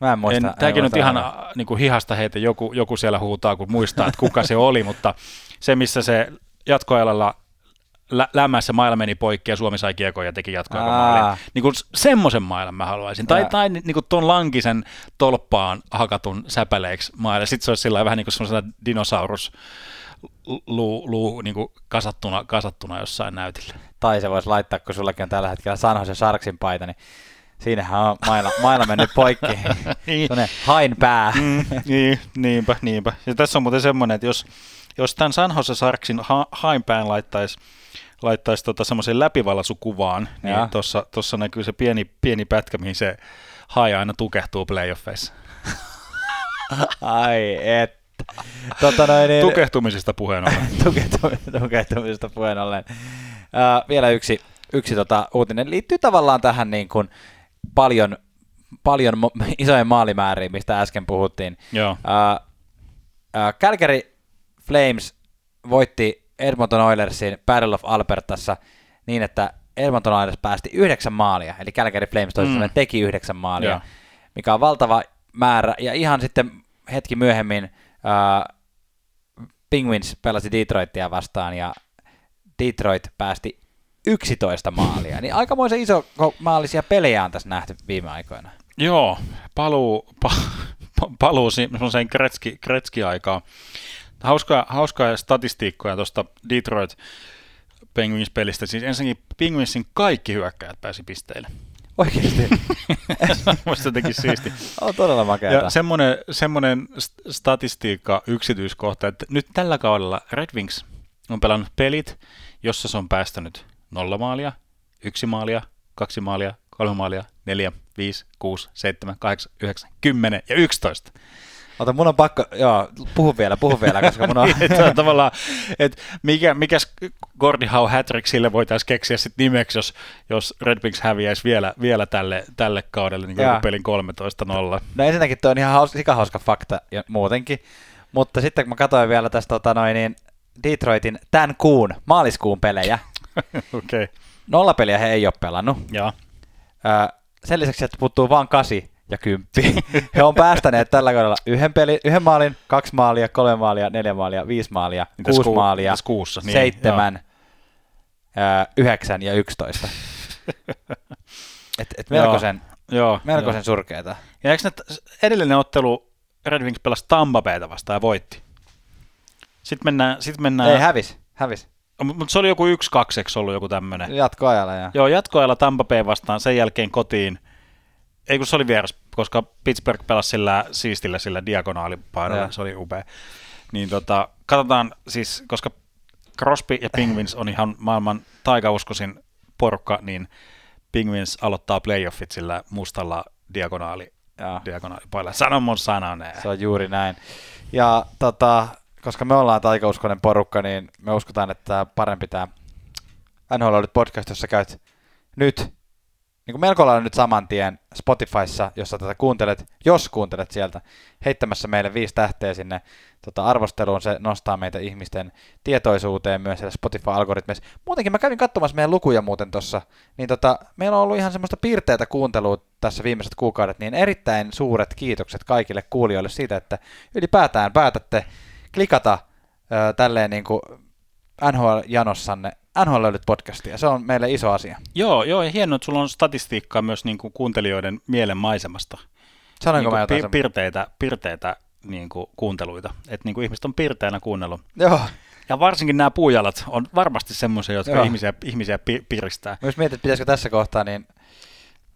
Mä en muista. En, tämäkin nyt ihan niin kuin hihasta heitä, joku, joku siellä huutaa, kun muistaa, että kuka se oli, mutta se, missä se jatkoajalla lä- lämmässä mailla meni poikki ja Suomi sai kiekon ja teki jatkoaikamaalin. Niin kuin semmoisen mailan mä haluaisin. Tai, tai niin kuin ton Lankisen tolppaan hakatun säpäleeksi maille. Sitten se olisi sillä vähän niin kuin semmoisena dinosaurus luu, luu niin kuin kasattuna, kasattuna jossain näytillä. Tai se voisi laittaa, kun sullakin on tällä hetkellä San Jose Sharksin paita, niin siinähän on mailla, mailla mennyt poikki. niin. hain pää. mm, niin, niinpä, niinpä. Ja tässä on muuten semmoinen, että jos, jos tämän San Jose Sharksin ha, hain pään laittaisi laittaisi tota semmoisen läpivalaisukuvaan, niin tuossa näkyy se pieni, pieni pätkä, mihin se hai aina tukehtuu playoffeissa. Ai et. Tota noin, niin, Tukehtumisesta puheen ollen. Tukehtumisesta puheen ollen. Uh, vielä yksi, yksi tota, uutinen liittyy tavallaan tähän niin kuin paljon, paljon mo- isojen maalimääriin, mistä äsken puhuttiin. Joo. Uh, uh, Calgary Flames voitti Edmonton Oilersin Battle of Albertassa niin, että Edmonton Oilers päästi yhdeksän maalia, eli Calgary Flames toisaalta mm. teki yhdeksän maalia, Joo. mikä on valtava määrä, ja ihan sitten hetki myöhemmin uh, Penguins pelasi Detroitia vastaan, ja Detroit päästi 11 maalia, niin aikamoisen iso maalisia pelejä on tässä nähty viime aikoina. Joo, paluu, pa, paluu semmoiseen Kretski, Kretski-aikaan. Hauskaa, hauskaa statistiikkoja tuosta Detroit Penguins-pelistä. Siis ensinnäkin Penguinsin kaikki hyökkäjät pääsi pisteille. Oikeasti? Musta jotenkin siisti. on todella makeata. Ja semmoinen, semmoinen statistiikka, yksityiskohta, että nyt tällä kaudella Red Wings on pelannut pelit, jossa se on päästänyt nolla maalia, yksi maalia, kaksi maalia, kolme maalia, neljä, viisi, kuusi, seitsemän, kahdeksan, yhdeksän, kymmenen ja yksitoista. Ota, mun on pakko, joo, puhu vielä, puhu vielä, koska mun on... niin, on tavallaan, että mikä, mikäs Gordy Howe Hattrick sille voitaisiin keksiä sit nimeksi, jos, jos Red Wings häviäisi vielä, vielä tälle, tälle kaudelle, niin kuin pelin 13-0. No ensinnäkin tuo on ihan hauska, hauska fakta ja muutenkin, mutta sitten kun mä katsoin vielä tästä tota noin, niin Detroitin tämän kuun, maaliskuun pelejä, okay. nolla peliä he ei ole pelannut. Ja. sen lisäksi, että puuttuu vain kasi, ja kymppi. He on päästäneet tällä kaudella yhden, peli, yhden maalin, kaksi maalia, kolme maalia, neljä maalia, viisi maalia, Mitäs kuusi ku, maalia, kuussa? Niin, seitsemän, ää, yhdeksän ja yksitoista. et, et melkoisen, joo, melkoisen joo. surkeeta. Ja eikö ne, edellinen ottelu Red Wings pelasi Tampa Bayta vastaan ja voitti? Sitten mennään... Sitten mennään... Ei, hävis, hävis. Mutta se oli joku yksi kakseksi ollut joku tämmöinen. Jatkoajalla, joo. Joo, jatkoajalla Tampa Bay vastaan, sen jälkeen kotiin – ei kun se oli vieras, koska Pittsburgh pelasi sillä siistillä sillä diagonaalipaidalla, se oli upea. Niin tota, katsotaan siis, koska Crosby ja Penguins on ihan maailman taikauskoisin porukka, niin Penguins aloittaa playoffit sillä mustalla diagonaali, diagonaalipaidalla. Sano mun sananeen. Se on juuri näin. Ja tota, koska me ollaan taikauskoinen porukka, niin me uskotaan, että parempi tämä NHL podcast, jossa käyt nyt niin kuin melko lailla nyt saman tien Spotifyssa, jossa tätä kuuntelet, jos kuuntelet sieltä, heittämässä meille viisi tähteä sinne tota, arvosteluun, se nostaa meitä ihmisten tietoisuuteen myös siellä Spotify-algoritmeissa. Muutenkin mä kävin katsomassa meidän lukuja muuten tuossa, niin tota, meillä on ollut ihan semmoista piirteitä kuuntelua tässä viimeiset kuukaudet, niin erittäin suuret kiitokset kaikille kuulijoille siitä, että ylipäätään päätätte klikata ö, tälleen niin kuin NHL-janossanne NHL löydyt podcastia. Se on meille iso asia. Joo, joo, ja hienoa, että sulla on statistiikkaa myös niin kuin kuuntelijoiden mielen maisemasta. Sanoinko niin mä jotain? Pirteitä, pirteitä niin kuin kuunteluita. Että niin kuin ihmiset on pirteänä kuunnellut. Joo. Ja varsinkin nämä puujalat on varmasti semmoisia, jotka Joo. ihmisiä, ihmisiä pi- piristää. Myös mietin, että pitäisikö tässä kohtaa niin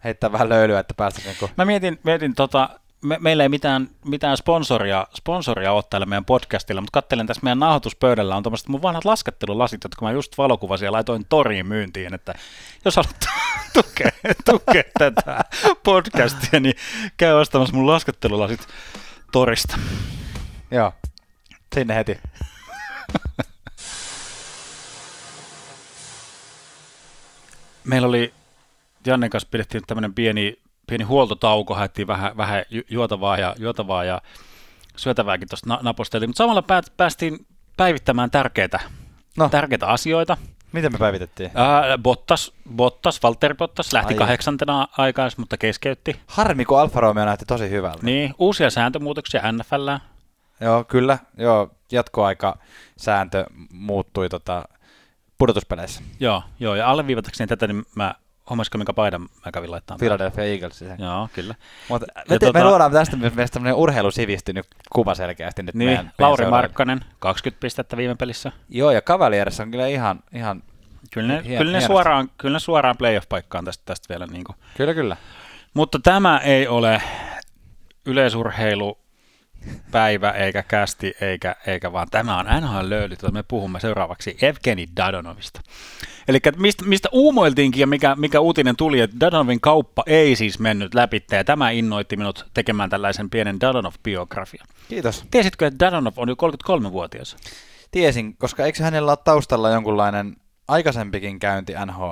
heittää vähän löylyä, että päästäisiin... Niin Mä mietin, mietin tota, me, meillä ei mitään, mitään sponsoria, sponsoria ole täällä meidän podcastilla, mutta katselen tässä meidän nauhoituspöydällä on tuommoiset mun vanhat laskettelulasit, jotka mä just valokuvasin ja laitoin toriin myyntiin, että jos haluat tukea, tukea tätä podcastia, niin käy ostamassa mun laskettelulasit torista. Joo, sinne heti. Meillä oli Jannen kanssa pidettiin tämmöinen pieni pieni huoltotauko, haettiin vähän, vähän juotavaa ja, juotavaa ja syötävääkin tuosta na- naposteltiin, mutta samalla päästiin päivittämään tärkeitä, no. tärkeitä asioita. Miten me päivitettiin? Ää, Bottas, Bottas, Valtteri Bottas lähti Ai. kahdeksantena aikais, mutta keskeytti. Harmi, kun Alfa Romeo näytti tosi hyvältä. Niin, uusia sääntömuutoksia NFL. Joo, kyllä. Joo, jatkoaika sääntö muuttui tota, pudotuspeleissä. Joo, joo, ja alleviivatakseni tätä, niin mä huomasiko minkä paidan mä kävin laittamaan. Philadelphia Eagles. Joo, kyllä. Mutta me, te, tota... me luodaan tästä myös tämmöinen urheilusivistynyt kuva selkeästi nyt niin, meidän Lauri Markkanen, 20 pistettä viime pelissä. Joo, ja Cavaliers on kyllä ihan, ihan Kyllä ne, hien, kyllä ne, suoraan, kyllä ne suoraan playoff-paikkaan tästä, tästä vielä. Niin kuin. Kyllä, kyllä. Mutta tämä ei ole yleisurheilu päivä, eikä kästi, eikä, eikä vaan tämä on NHL löylyt, me puhumme seuraavaksi Evgeni Dadonovista. Eli mistä, mistä uumoiltiinkin ja mikä, mikä uutinen tuli, että Dadonovin kauppa ei siis mennyt läpi, ja tämä innoitti minut tekemään tällaisen pienen Dadonov-biografian. Kiitos. Tiesitkö, että Dadonov on jo 33-vuotias? Tiesin, koska eikö hänellä ole taustalla jonkunlainen aikaisempikin käynti nhl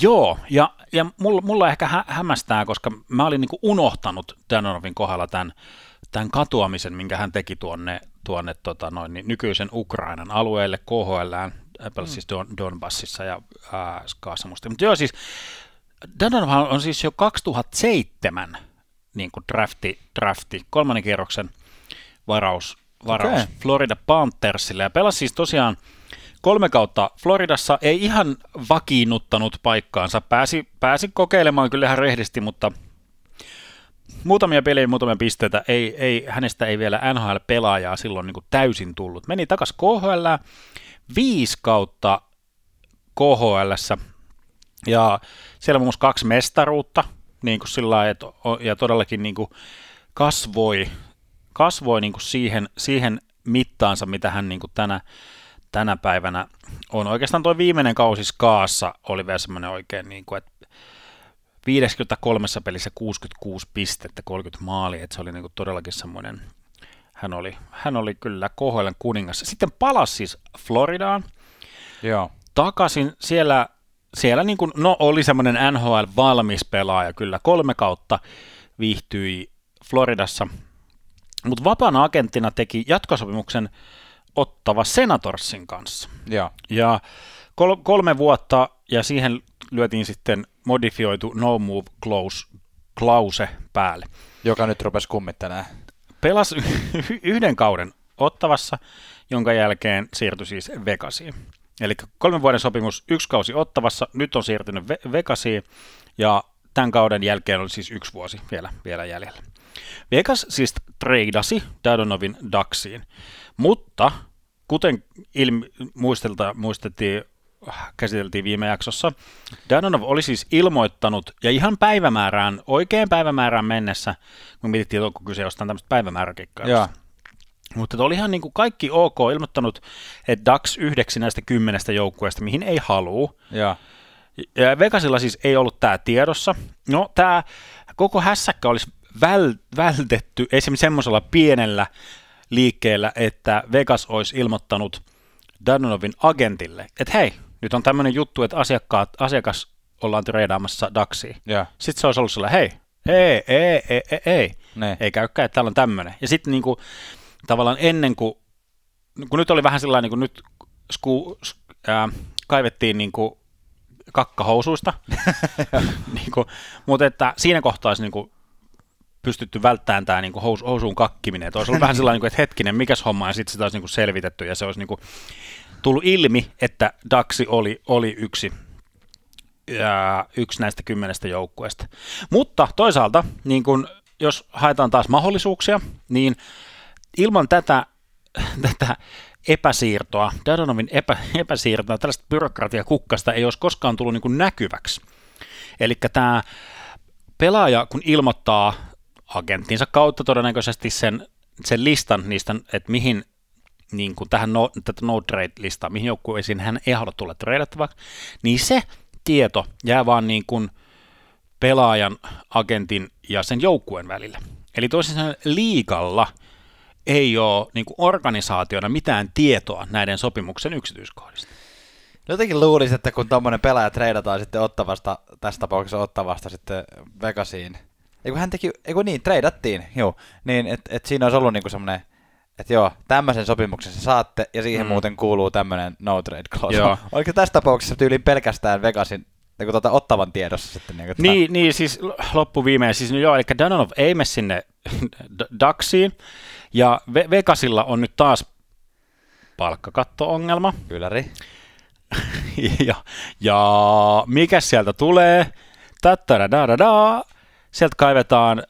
Joo, ja, ja mulla, mulla ehkä hä- hämmästää, koska mä olin niinku unohtanut Danonovin kohdalla tämän, tämän katuamisen, minkä hän teki tuonne, tuonne tota noin, niin nykyisen Ukrainan alueelle, KHL, mm. siis Don, Donbassissa ja äh, Skaasamusta. Mutta joo, siis Danonov on siis jo 2007 niin kuin drafti, drafti, kolmannen kierroksen varaus, varaus okay. Florida Panthersille ja pelasi siis tosiaan – kolme kautta Floridassa, ei ihan vakiinnuttanut paikkaansa, pääsi, pääsi kokeilemaan kyllä ihan rehdisti, mutta muutamia pelejä, muutamia pisteitä, ei, ei, hänestä ei vielä NHL-pelaajaa silloin niin täysin tullut. Meni takaisin KHL, viisi kautta KHL, ja siellä muun muassa kaksi mestaruutta, niin kuin sillä lailla, että, ja todellakin niin kuin kasvoi, kasvoi niin kuin siihen, siihen mittaansa, mitä hän niin kuin tänä, tänä päivänä on. Oikeastaan tuo viimeinen kausi Skaassa oli vielä semmoinen oikein, niin kuin, että 53 pelissä 66 pistettä, 30 maalia, että se oli niin kuin todellakin semmoinen, hän oli, hän oli kyllä KHL kuningas. Sitten palasi siis Floridaan, Joo. takaisin siellä, siellä niin kuin, no oli semmoinen NHL-valmis pelaaja, kyllä kolme kautta viihtyi Floridassa, mutta vapaana agenttina teki jatkosopimuksen Ottava Senatorsin kanssa. Ja, ja kol- kolme vuotta ja siihen lyötiin sitten modifioitu no move close klause päälle. Joka nyt rupesi kummittelemaan. Pelasi yhden kauden Ottavassa, jonka jälkeen siirtyi siis Vegasiin. Eli kolmen vuoden sopimus, yksi kausi Ottavassa, nyt on siirtynyt Ve- Vegasiin ja tämän kauden jälkeen oli siis yksi vuosi vielä, vielä jäljellä. Vegas siis treidasi Dadonovin Daxiin, mutta kuten ilmi, muistelta, muistettiin, käsiteltiin viime jaksossa, Danonov oli siis ilmoittanut, ja ihan päivämäärään, oikein päivämäärään mennessä, kun mietittiin, onko kyse jostain tämmöistä päivämääräkikkailusta. Mutta oli ihan niin kuin kaikki ok ilmoittanut, että DAX yhdeksi näistä kymmenestä joukkueesta, mihin ei halua. Ja. ja Vegasilla siis ei ollut tämä tiedossa. No tämä koko hässäkkä olisi väl, vältetty esimerkiksi semmoisella pienellä liikkeellä, että Vegas olisi ilmoittanut Danonovin agentille, että hei, nyt on tämmöinen juttu, että asiakkaat, asiakas ollaan treidaamassa Daxiin. Yeah. Sitten se olisi ollut sillä, hei, ei, ei, ei, ei, ei, ne. ei käykään, että täällä on tämmöinen. Ja sitten niinku, tavallaan ennen kuin, kun nyt oli vähän sellainen, niin kuin nyt sku, ää, kaivettiin niin kuin kakkahousuista, niin kuin, mutta että siinä kohtaa olisi niin kuin pystytty välttämään tämä niin hous, housuun kakkiminen. Että olisi ollut vähän sellainen, että hetkinen, mikäs homma, ja sitten sitä olisi niin selvitetty, ja se olisi niin tullut ilmi, että Daxi oli, oli yksi, ja yksi näistä kymmenestä joukkueesta. Mutta toisaalta, niin kun, jos haetaan taas mahdollisuuksia, niin ilman tätä, tätä epäsiirtoa, Dadonovin epä, epäsiirtoa, tällaista byrokratiakukkasta ei olisi koskaan tullut niin näkyväksi. Eli tämä pelaaja, kun ilmoittaa agenttinsa kautta todennäköisesti sen, sen listan niistä, että mihin niin kuin tähän no, tätä no trade-listaa, mihin joukkueisiin hän ei halua tulla treidattavaksi, niin se tieto jää vaan niin kuin pelaajan, agentin ja sen joukkueen välillä. Eli toisin sanoen liikalla ei ole niin kuin organisaationa mitään tietoa näiden sopimuksen yksityiskohdista. Jotenkin luulisin, että kun tuommoinen pelaaja treidataan sitten ottavasta, tässä tapauksessa ottavasta sitten Vegasiin, Eiku hän teki, eiku niin, treidattiin, joo. Niin, että et siinä olisi ollut niinku semmoinen, että joo, tämmöisen sopimuksen sä saatte, ja siihen mm. muuten kuuluu tämmöinen no trade clause. Joo. Oliko tässä tapauksessa tyyliin pelkästään Vegasin niin tuota, ottavan tiedossa sitten? Niin, tota... niin, niin, siis loppuviimein, siis no joo, eli Danonov ei mene sinne Daxiin, ja Ve- Vegasilla on nyt taas palkkakatto-ongelma. Ylläri. ja, ja mikä sieltä tulee? Tattara Sieltä kaivetaan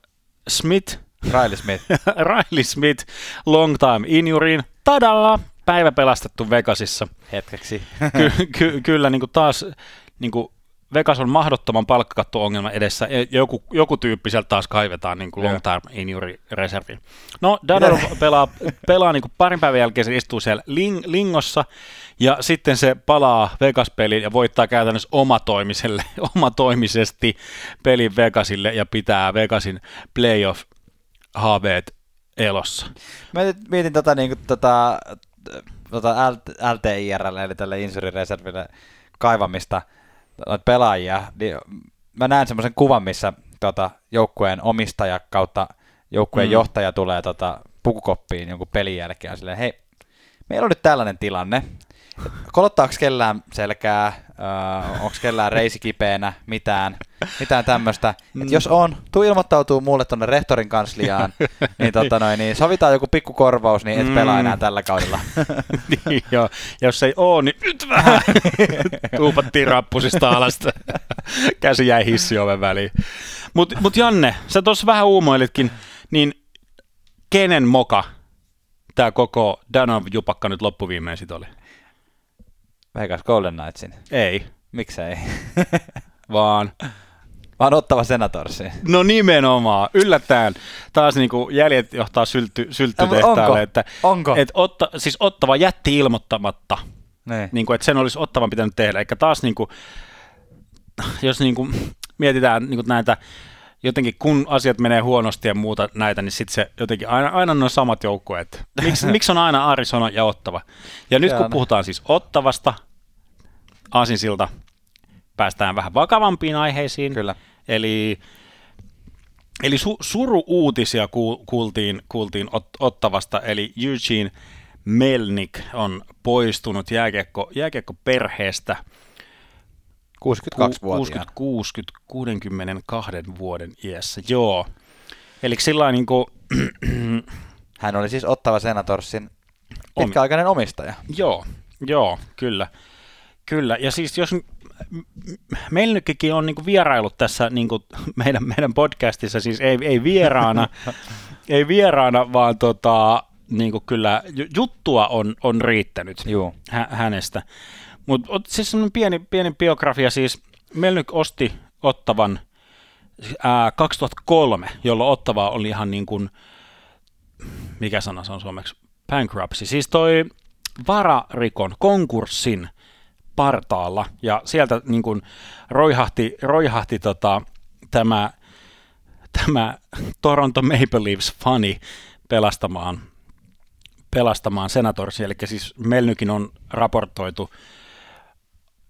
Smith, Riley Smith. Riley Smith, long time injuriin. Tadaa! Päivä pelastettu Vegasissa. Hetkeksi. Ky- ky- kyllä niin kuin taas niin kuin Vegas on mahdottoman palkkakatto-ongelma edessä. ja Joku, joku tyyppi sieltä taas kaivetaan niin kuin long time injury reserviin. No, Dador pelaa, pelaa niin kuin parin päivän jälkeen, se istuu siellä ling, lingossa, ja sitten se palaa Vegas-peliin ja voittaa käytännössä omatoimiselle, omatoimisesti pelin Vegasille ja pitää Vegasin playoff-haaveet elossa. Mä mietin tota, niin kuin, tota, tota LTIRL, eli tälle injury reserville kaivamista – noita pelaajia, niin mä näen semmoisen kuvan, missä tota, joukkueen omistaja kautta joukkueen mm. johtaja tulee tota, pukukoppiin jonkun pelin jälkeen silleen, hei, meillä on nyt tällainen tilanne, kolottaako kellään selkää, äh, onko kellään reisi kipeänä, mitään, mitään tämmöistä. Mm. Jos on, tuu ilmoittautuu mulle tuonne rehtorin kansliaan, niin, tota noin, niin sovitaan joku pikku korvaus, niin et mm. pelaa enää tällä kaudella. niin, joo. Jos ei oo, niin nyt vähän tuupattiin rappusista alasta. Käsi jäi hissioven väliin. Mutta mut Janne, sä tuossa vähän uumoilitkin, niin kenen moka tämä koko Danov jupakka nyt loppuviimein sit oli? Vegas Golden Knightsin? Ei. Miksei? Vaan vaan ottava senatorsi. No nimenomaan, yllättäen. Taas niin kuin jäljet johtaa sylty, sylttytehtaalle. Onko? Että, Onko? Että otta, siis ottava jätti ilmoittamatta. Niin. Niin kuin, että sen olisi ottavan pitänyt tehdä. Eikä taas niin kuin, jos niin kuin mietitään niin kuin näitä jotenkin kun asiat menee huonosti ja muuta näitä, niin sitten se jotenkin aina, aina on samat joukkueet. Miksi, miksi on aina Arizona ja Ottava? Ja nyt kun puhutaan siis Ottavasta, Aasinsilta, päästään vähän vakavampiin aiheisiin. Kyllä. Eli, eli su, suru-uutisia kuultiin, kuultiin ot, Ottavasta, eli Eugene Melnik on poistunut jääkiekko, jääkiekko-perheestä – 62-vuotiaana. 60, 62 vuoden iässä, joo. Eli sillä niin kuin, Hän oli siis Ottava Senatorsin pitkäaikainen omistaja. Joo, joo, kyllä. Kyllä, ja siis jos Melnykkikin on niin vierailut tässä niin meidän, meidän podcastissa, siis ei, ei vieraana, ei vieraana, vaan tota, niin kyllä juttua on, on riittänyt Joo. Hä, hänestä. Mutta siis semmoinen pieni, pieni biografia, siis. Melnyk osti Ottavan ää, 2003, jolloin Ottava oli ihan niin kuin, mikä sana se on suomeksi, bankruptcy, siis toi vararikon, konkurssin partaalla, ja sieltä niin kuin roihahti, roihahti tota, tämä, tämä Toronto Maple Leafs fani pelastamaan, pelastamaan Senatorsia, eli siis Melnykin on raportoitu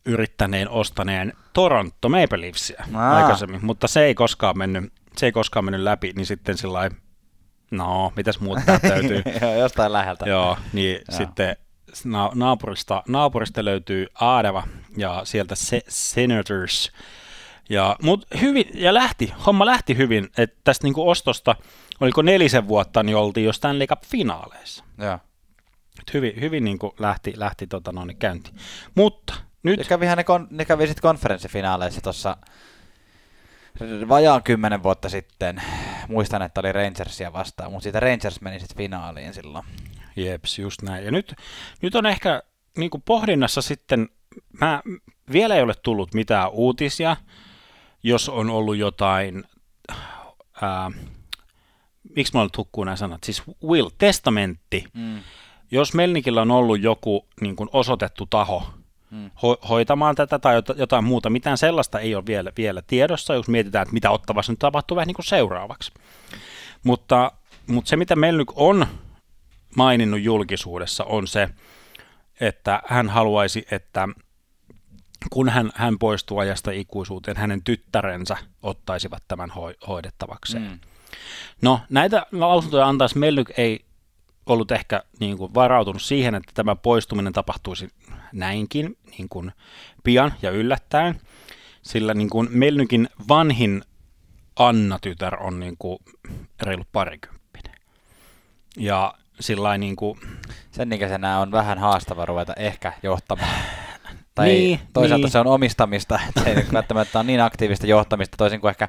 yrittäneen ostaneen Toronto Maple Leafsia Aa. aikaisemmin, mutta se ei koskaan mennyt, se ei koskaan mennyt läpi, niin sitten sillä no, mitäs muuta täytyy. Jostain läheltä. Joo, niin Joo. sitten na- naapurista, naapurista löytyy Aadeva ja sieltä se- Senators. Ja, mut hyvin, ja lähti, homma lähti hyvin, että tästä niinku ostosta, oliko nelisen vuotta, niin oltiin jo Stanley Cup-finaaleissa. Joo. Hyvin, hyvin niin kuin lähti, lähti tota noin, käynti. Mutta nyt... Ne kävihän ne, kon, ne kävi sitten konferenssifinaaleissa tuossa vajaan kymmenen vuotta sitten. Muistan, että oli Rangersia vastaan, mutta siitä Rangers meni sitten finaaliin silloin. Jeps, just näin. Ja nyt, nyt on ehkä niin pohdinnassa sitten, mä, vielä ei ole tullut mitään uutisia, jos on ollut jotain, ää, miksi mä olen hukkuu nämä sanat, siis will, testamentti. Mm. Jos Melnikillä on ollut joku niin kuin osoitettu taho, ho- hoitamaan tätä tai jotain muuta. Mitään sellaista ei ole vielä, vielä tiedossa, jos mietitään, että mitä ottavassa nyt tapahtuu vähän niin kuin seuraavaksi. Mutta, mutta se, mitä meillä nyt on maininnut julkisuudessa, on se, että hän haluaisi, että kun hän, hän poistuu ajasta ikuisuuteen, hänen tyttärensä ottaisivat tämän ho- hoidettavakseen. Mm. No, näitä lausuntoja antaisi Mellyk ei ollut ehkä niin kuin varautunut siihen, että tämä poistuminen tapahtuisi näinkin niin kuin pian ja yllättäen, sillä niin kuin Melnykin vanhin Anna-tytär on niin kuin reilu parikymppinen. Ja sillä niin kuin... Sen ikäisenä on vähän haastava ruveta ehkä johtamaan. Tai Niin, toisaalta niin. se on omistamista, ei välttämättä ole niin aktiivista johtamista, toisin kuin ehkä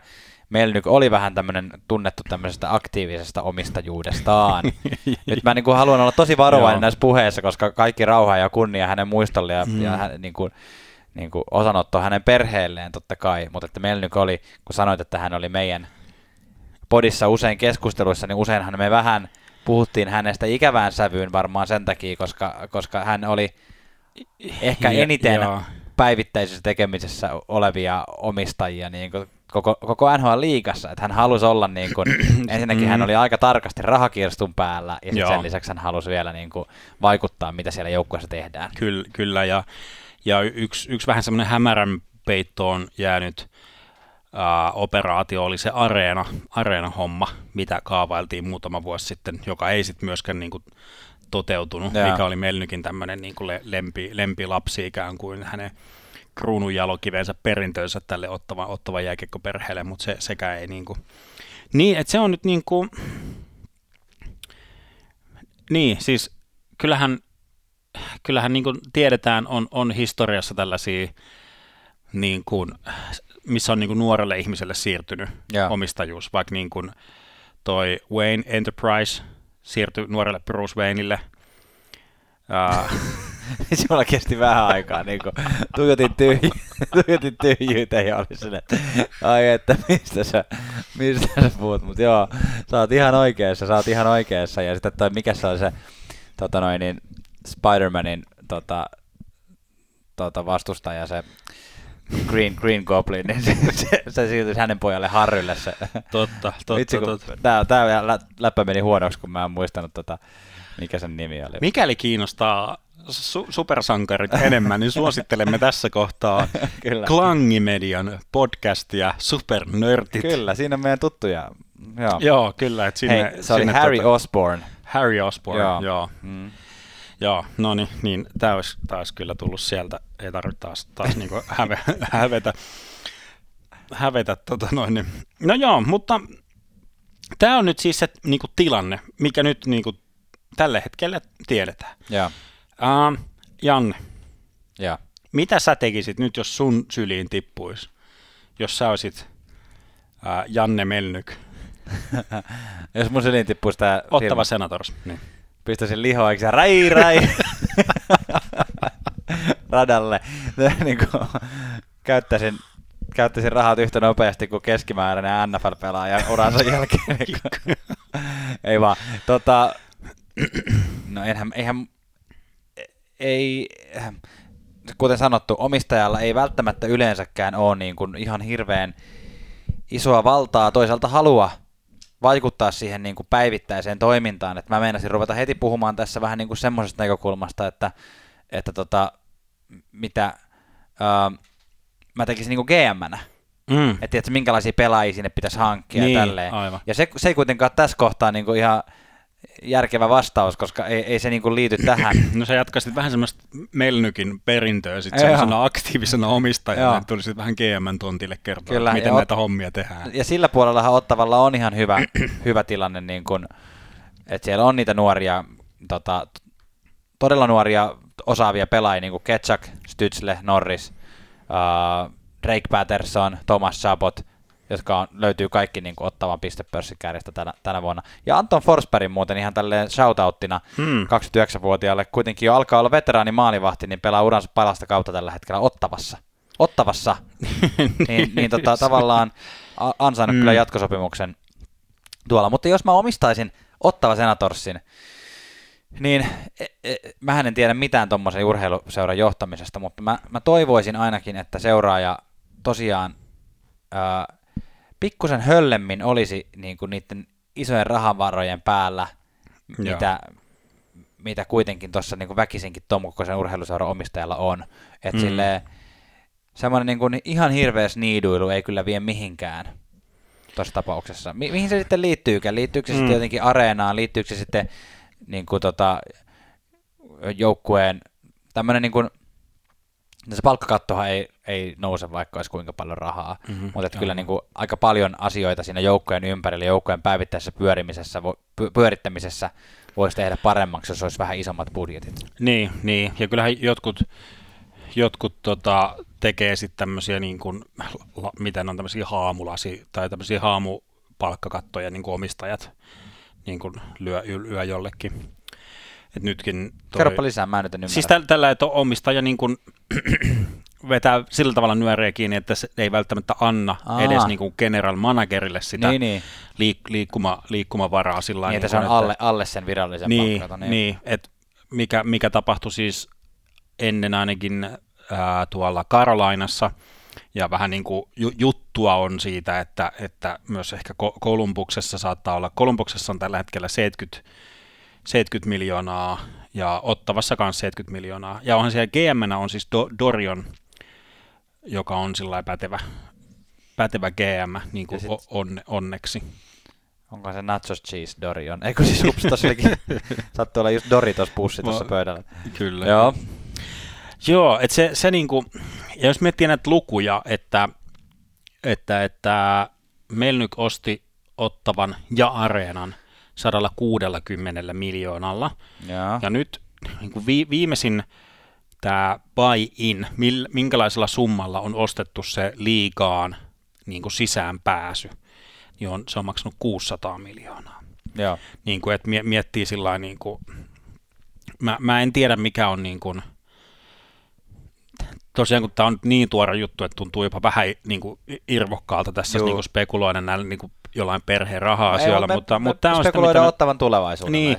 Melnyk oli vähän tämmöinen tunnettu tämmöisestä aktiivisesta omistajuudestaan. Nyt mä niin kuin haluan olla tosi varovainen näissä puheissa, koska kaikki rauha ja kunnia hänen muistolle ja, Mm. ja hän, niin kuin, niin kuin osanotto hänen perheelleen totta kai, mutta että Melnyk oli, kun sanoit, että hän oli meidän podissa usein keskusteluissa, niin useinhan me vähän puhuttiin hänestä ikävään sävyyn varmaan sen takia, koska, koska hän oli ehkä Ja- eniten joo. päivittäisessä tekemisessä olevia omistajia niin kuin koko, koko NHL-liigassa, että hän halusi olla niin kuin, ensinnäkin hän Mm. oli aika tarkasti rahakirstun päällä ja sit Joo. sen lisäksi hän halusi vielä niin kuin vaikuttaa, mitä siellä joukkueessa tehdään. Kyllä, kyllä ja, ja yksi, yksi vähän semmoinen hämärän peittoon jäänyt ää, operaatio oli se areena, areena-homma, mitä kaavailtiin muutama vuosi sitten, joka ei sitten myöskään niin kuin, toteutunut, Joo. mikä oli Melnykin tämmöinen niin kuin lempi, lempilapsi ikään kuin hänen kruununjalokivensä perintönsä tälle ottava, ottava jääkiekkoperheelle, mutta se, sekään ei niin kuin... Niin, että se on nyt niin kuin... Niin, siis kyllähän, kyllähän niin kuin tiedetään, on, on historiassa tällaisia, niin kuin, missä on niin kuin nuorelle ihmiselle siirtynyt Joo. omistajuus, vaikka niin kuin toi Wayne Enterprise siirtyi nuorelle Bruce Wayneille. Uh, Sinulla kesti vähän aikaa, niin kuin tuijotin, tyhj- tuijotin tyhjyyteen ja oli että ai että mistä sä, mistä sä puhut, mutta joo, sä oot ihan oikeassa, sä oot ihan oikeassa, ja sitten toi, mikä se oli se, tota noin, niin Spider-Manin tota, tota vastustaja, se Green, Green Goblin, niin se, se, se siirtyisi hänen pojalle Harrylle se. totta, totta, Vitsi, kun totta. Tää, tää läppä meni huonoksi, kun mä en muistanut tota, mikä sen nimi oli. Mikäli kiinnostaa su- supersankarit enemmän, niin suosittelemme tässä kohtaa Kyllä. Klangimedian podcastia Supernörtit. Kyllä, siinä on meidän tuttuja. Joo. Joo, kyllä. Että sinne, Hei, se oli sinne Harry tota, Osborne. Harry Osborne, Joo. joo. Mm. Joo, no niin, niin tämä olisi taas kyllä tullut sieltä, ei tarvitse taas, taas niinku häve, hävetä, hävetä tota noin. Niin. No joo, mutta tämä on nyt siis se niinku tilanne, mikä nyt niinku tällä hetkellä tiedetään. Joo. Uh, Janne, Joo. mitä sä tekisit nyt, jos sun syliin tippuisi, jos sä olisit uh, Janne Melnyk, Jos mun syliin tippuisi tää ottava firma, senators, niin. pistäisin lihoa, eikö se rai rai radalle. niin kuin, käyttäisin, käyttäisin rahat yhtä nopeasti kuin keskimääräinen NFL-pelaaja uransa jälkeen. Niin kuin. ei vaan. Tota, no enhän, eihän, ei, kuten sanottu, omistajalla ei välttämättä yleensäkään ole niin kuin ihan hirveän isoa valtaa, toisaalta halua vaikuttaa siihen niin kuin päivittäiseen toimintaan. Et mä meinasin ruveta heti puhumaan tässä vähän niin kuin semmoisesta näkökulmasta, että, että tota, mitä ää, mä tekisin niin kuin GM-nä. Mm. Että minkälaisia pelaajia sinne pitäisi hankkia Niin, ja tälleen. aivan. Ja se, se ei kuitenkaan tässä kohtaa niin kuin ihan järkevä vastaus, koska ei, ei se niin kuin liity tähän. No sä jatkaisit vähän semmoista Melnykin perintöä sit Joo. semmoisena aktiivisena omistajana, että tulisit vähän GM-tontille kertoa, Kyllä, miten näitä ot- hommia tehdään. Ja sillä puolellahan Ottavalla on ihan hyvä, hyvä tilanne, niin kun, että siellä on niitä nuoria, tota, todella nuoria osaavia pelaajia, niin kuin Ketchak, Stützle, Norris, uh, Drake Patterson, Thomas Chabot, jotka on, löytyy kaikki niin kuin, Ottavan pistepörssikärjestä tänä, tänä vuonna. Ja Anton Forsbergin muuten ihan tälleen shoutouttina Hmm. 29-vuotiaalle, kuitenkin jo alkaa olla veteraani maalivahti, niin pelaa uransa palasta kautta tällä hetkellä Ottavassa. Ottavassa niin, niin tota, tavallaan ansainnut Mm. kyllä jatkosopimuksen tuolla. Mutta jos mä omistaisin Ottava Senatorsin, niin e, e, mähän en tiedä mitään tuommoisen urheiluseuran johtamisesta, mutta mä, mä toivoisin ainakin, että seuraaja tosiaan pikkusen höllemmin olisi niin kuin niiden isojen rahanvarojen päällä, Joo. mitä, mitä kuitenkin tuossa niin väkisinkin tuon kokoisen urheiluseuran omistajalla on. Että mm. silleen, semmoinen niin kuin ihan hirveä sniiduilu ei kyllä vie mihinkään tuossa tapauksessa. Mi- mihin se sitten liittyykään? Liittyykö se Mm. sitten jotenkin areenaan? Liittyykö se sitten niin kuin tota, joukkueen, tämmöinen niin kuin, no se palkkakattohan ei, ei nouse vaikka olisi kuinka paljon rahaa, Mhm, mm-hmm, mutta että kyllä niin kuin aika paljon asioita siinä joukkojen ympärillä, joukkojen päivittäisessä pyörimisessä, pyörittämisessä voisi tehdä paremmaksi, jos olisi vähän isommat budjetit. Niin, niin, ja kyllähän jotkut, jotkut tota, tekee sitten tämmöisiä, niin kuin, miten on tämmöisiä haamulasi tai tämmöisiä haamupalkkakattoja niin kuin omistajat niin kuin lyö, lyö jollekin. Et nytkin toi... Kerropa lisää, mä en nyt Siis tällä, tällä että omistaja niin kuin vetää sillä tavalla nyöreä kiinni, että se ei välttämättä anna Aa. edes niin kuin general managerille sitä niin, niin. Liik- liikkuma, liikkumavaraa sillä niin, että se on että, alle, alle sen virallisen niin, palkkata, niin. niin että mikä, mikä tapahtui siis ennen ainakin ää, tuolla Karolainassa, ja vähän niin kuin juttua on siitä, että, että myös ehkä Kolumbuksessa saattaa olla, Kolumbuksessa on tällä hetkellä 70, 70 miljoonaa ja Ottavassa kanssa 70 miljoonaa. Ja onhan siellä gm on siis Do, Dorion, joka on sillä pätevä, pätevä GM, niin kuin sit, on, onneksi. Onko se nachos cheese Dorion? Eikö siis ups, tuossa olikin, sattuu olla just Doritos pussi tuossa pöydällä. Kyllä. Joo. Joo, että se, se niinku, ja jos miettii näitä lukuja, että, että, että Melnyk osti ottavan ja areenan 160 miljoonalla, ja, ja nyt niin kuin vi, viimeisin tämä buy-in, minkälaisella summalla on ostettu se liigaan niin kuin sisään pääsy, niin on, se on maksanut 600 miljoonaa. Joo. Niin kuin, että miettii sillä niin kuin, mä, mä en tiedä mikä on niin kuin, tosiaan kun tämä on niin tuore juttu, että tuntuu jopa vähän niin kuin irvokkaalta tässä niin kuin spekuloida näillä niin kuin jollain perheen raha-asioilla. Me, mutta, me, mutta tämä on sitä, mitä ottavan tulevaisuuden. Niin,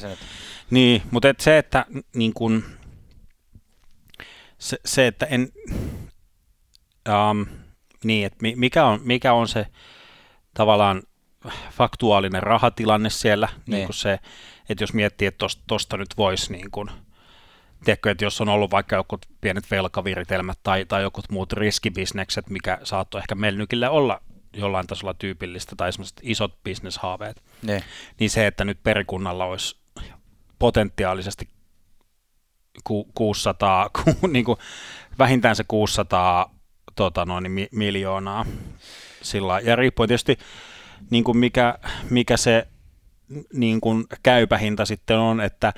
niin mutta et se, että niin kuin, se, se, että en, um, niin, että mikä on, mikä on se tavallaan faktuaalinen rahatilanne siellä, niin. Niin kuin se, että jos miettii, että tuosta nyt voisi niin kuin, tiedätkö, että jos on ollut vaikka jotkut pienet velkaviritelmät tai, tai jotkut muut riskibisnekset, mikä saattoi ehkä Melnykille olla jollain tasolla tyypillistä, tai semmoiset isot bisneshaaveet, ne. niin se, että nyt perikunnalla olisi potentiaalisesti ku, 600, ku, niin kuin vähintään se 600 tota noin, mi, miljoonaa sillä ja riippuen tietysti niin kuin mikä, mikä se niin kuin käypä hinta sitten on, että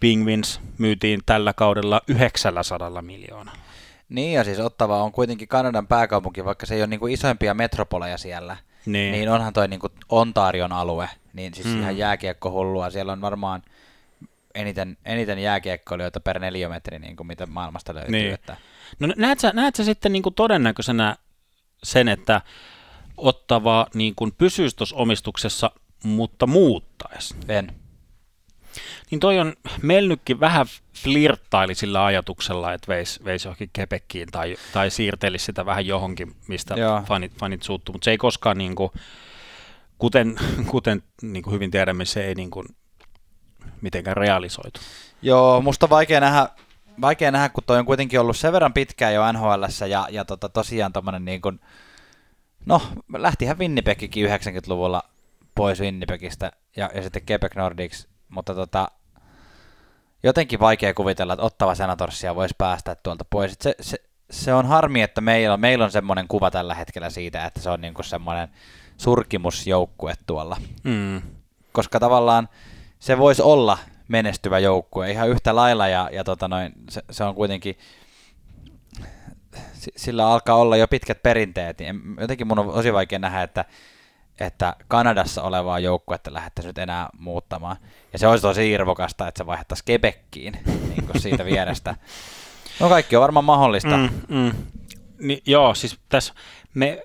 Penguins myytiin tällä kaudella 900 miljoonaa. Niin, ja siis Ottava on kuitenkin Kanadan pääkaupunki, vaikka se ei ole niin kuin isoimpia metropoleja siellä. Niin. niin onhan toi niin kuin Ontarion alue, niin siis mm. ihan jääkiekkohullua. Siellä on varmaan eniten, eniten jääkiekkoilijoita per neliömetri, niin kuin mitä maailmasta löytyy. Niin. Että... No näet sä, näet sä sitten niin kuin todennäköisenä sen, että Ottava niin kuin pysyisi tuossa omistuksessa, mutta muuttaisi? En niin toi on, Melnykki vähän flirttaili sillä ajatuksella, että veisi, veisi johonkin Kepekkiin tai, tai siirtelisi sitä vähän johonkin, mistä fanit, fanit suuttuu, mutta se ei koskaan niin kuin, kuten, kuten niin kuin hyvin tiedämme, se ei niin kuin, mitenkään realisoitu. Joo, musta vaikea nähdä, vaikea nähdä, kun toi on kuitenkin ollut sen verran pitkään jo nhl ja, ja tota, tosiaan tommonen niin kuin, no lähtihän Winnipegkin 90-luvulla pois Winnipegistä ja, ja sitten Quebec Nordics mutta tota, jotenkin vaikea kuvitella, että ottava senatorsia voisi päästä tuolta pois. Se, se, se on harmi, että meillä on, meillä on semmoinen kuva tällä hetkellä siitä, että se on niinku semmoinen surkimusjoukkue tuolla. Mm. Koska tavallaan se voisi olla menestyvä joukkue ihan yhtä lailla ja, ja tota noin, se, se on kuitenkin sillä alkaa olla jo pitkät perinteet, niin jotenkin mun on tosi vaikea nähdä, että että Kanadassa olevaa joukkuetta lähdettäisiin nyt enää muuttamaan. Ja se olisi tosi irvokasta, että se vaihdettaisiin Quebeckiin niin kuin siitä vierestä. No kaikki on varmaan mahdollista. Mm, mm. Ni, joo, siis tässä me,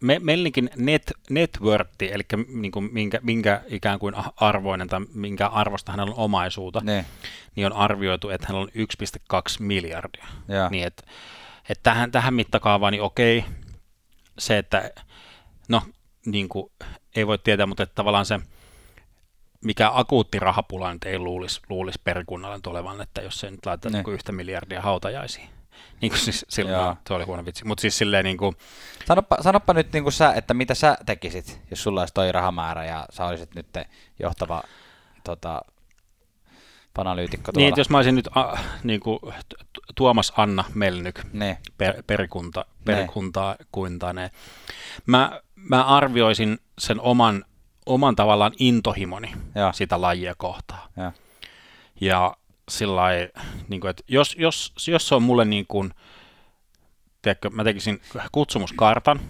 me, meilläkin net, networthi, eli niin kuin minkä, minkä ikään kuin arvoinen tai minkä arvosta hänellä on omaisuutta, ne. niin on arvioitu, että hänellä on 1,2 miljardia. Ja. Niin, että, että tähän, tähän mittakaavaan, niin okei, se, että no niin kuin, ei voi tietää, mutta että tavallaan se, mikä akuutti rahapula nyt ei luulisi, luulisi perikunnalle olevan, että jos se nyt laittaa niin yhtä miljardia hautajaisiin. Niin kuin siis silloin, se oli huono vitsi. Mutta siis silleen niin kuin... Sanoppa, sanoppa nyt niin kuin sä, että mitä sä tekisit, jos sulla olisi toi rahamäärä ja sä olisit nyt johtava tota, panalyytikko tuolla. Niin, jos mä olisin nyt a, niin kuin, Tuomas Anna Melnyk, ne. per, perikunta, perikuntaa kuintaneen. Mä mä arvioisin sen oman, oman tavallaan intohimoni ja. sitä lajia kohtaa. Ja, ja sillä niin kuin, että jos, jos, jos se on mulle niin kuin, tiedätkö, mä tekisin kutsumuskartan,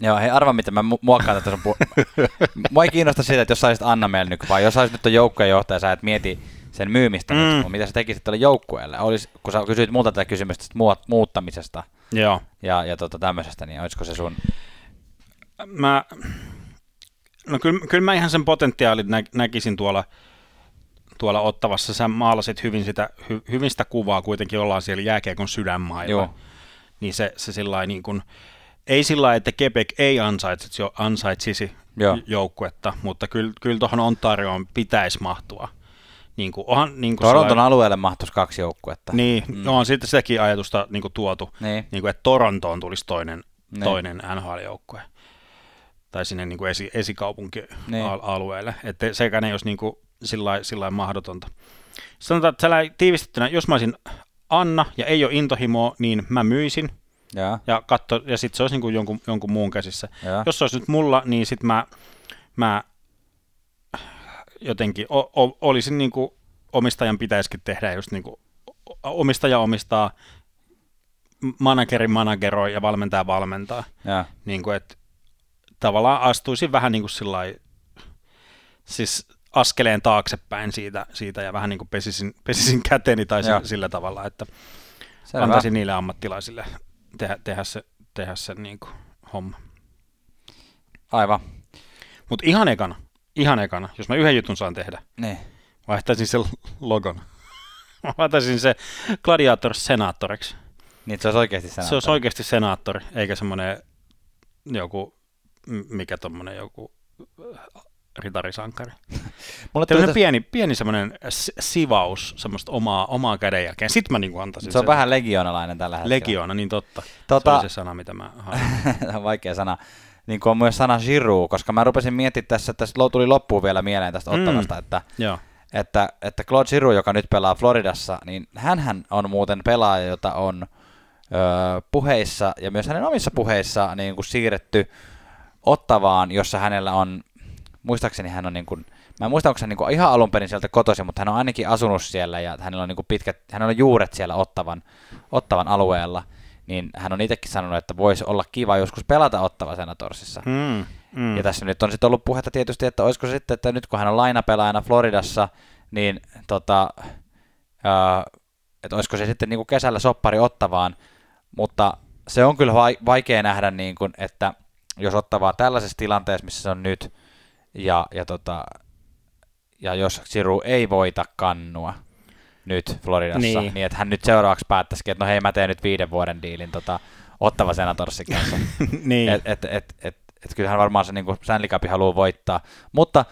Joo, hei arva miten mä mu- muokkaan tätä sun pu- Mua ei kiinnosta siitä, että jos saisit Anna Melnyk, vai jos saisit nyt ton joukkueen johtaja, sä et mieti sen myymistä, mm. nyt, mitä sä tekisit tälle joukkueelle? Olis, kun sä kysyit multa tätä kysymystä muut- muuttamisesta joo, ja, ja tota tämmöisestä, niin olisiko se sun... mä, no kyllä, kyllä mä ihan sen potentiaalin nä, näkisin tuolla, tuolla ottavassa. Sä maalasit hyvin sitä, hy, hyvin sitä kuvaa, kuitenkin ollaan siellä jääkiekon sydänmailla. Joo. Niin se, se sillä niin kuin, ei sillä että Quebec ei ansaitsisi, ansaitsisi Joo. joukkuetta, mutta kyllä, kyllä tuohon Ontarioon pitäisi mahtua. Niin kuin, onhan, niin kuin Toronton sellainen- alueelle mahtuisi kaksi joukkuetta. Niin, mm. no on sitten sitäkin ajatusta niin kuin tuotu, Niin. niin kuin, että Torontoon tulisi toinen, Niin. toinen NHL-joukkue. Tai sinne niin kuin esi, Niin. esikaupunkialueelle. Että sekään ei olisi niin kuin sillä lailla- mahdotonta. Sanotaan, että tiivistettynä, jos mä olisin Anna ja ei ole intohimoa, niin mä myisin Joo, ja, katso, ja sitten se olisi niin kuin jonkun, jonkun muun käsissä. joo. Jos se olisi nyt mulla, niin sitten mä, mä jotenkin o, o, olisin niin kuin omistajan pitäisikin tehdä just niin kuin omistaja omistaa, manageri manageroi ja valmentaja valmentaa. joo. Niin kuin, että tavallaan astuisin vähän niin kuin sillai, siis askeleen taaksepäin siitä, siitä ja vähän niin kuin pesisin, pesisin käteni tai sillä, sillä tavalla, että Selvä. antaisin niille ammattilaisille tehdä, tehdä se, tehdä se niin kuin homma. Aivan. Mutta ihan ekana, ihan ekana, jos mä yhden jutun saan tehdä, Niin. vaihtaisin sen logon. Mä vaihtaisin se Gladiator senaattoriksi. Niin, se olisi oikeasti sen. Se olisi oikeasti senaattori, eikä semmoinen joku, mikä tommonen joku äh, ritarisankari. Mulle Tällainen täs- pieni, pieni semmoinen sivaus, semmoista omaa, omaa kädenjälkeen. Sitten mä niinku antaisin se on sen. vähän legionalainen tällä hetkellä. Legioona, niin totta. Tota- Se oli se sana, mitä mä. Tämä on vaikea sana. Niin kuin on myös sana Giroud, koska mä rupesin miettimään tässä, että tässä tuli loppuun vielä mieleen tästä Mm. ottavasta, että, Joo. että, että Claude Giroud, joka nyt pelaa Floridassa, niin hän on muuten pelaaja, jota on ö, puheissa ja myös hänen omissa puheissa niin kuin siirretty Ottavaan, jossa hänellä on, muistaakseni hän on niin kuin, mä en muista, onko hän niin kuin ihan alun perin sieltä kotoisin, mutta hän on ainakin asunut siellä ja hänellä on niin kuin pitkät, hänellä on juuret siellä Ottavan, Ottavan alueella, niin hän on itsekin sanonut, että voisi olla kiva joskus pelata Ottava Senatorsissa. Mm, mm. Ja tässä nyt on sitten ollut puhetta tietysti, että olisiko se sitten, että nyt kun hän on lainapelaajana Floridassa, niin tota, ää, että olisiko se sitten niin kuin kesällä soppari ottavaan, mutta se on kyllä vai- vaikea nähdä, niin kuin, että jos ottavaa tällaisessa tilanteessa, missä se on nyt, ja, ja, tota, ja jos Siru ei voita kannua nyt Floridassa, niin, Niin. niin että hän nyt seuraavaksi päättäisikin, että no hei, mä teen nyt viiden vuoden diilin tota, ottava senatorsin kanssa. niin. Et, et, et, et, et kyllähän varmaan se niinku Stanley Cup haluaa voittaa. Mutta,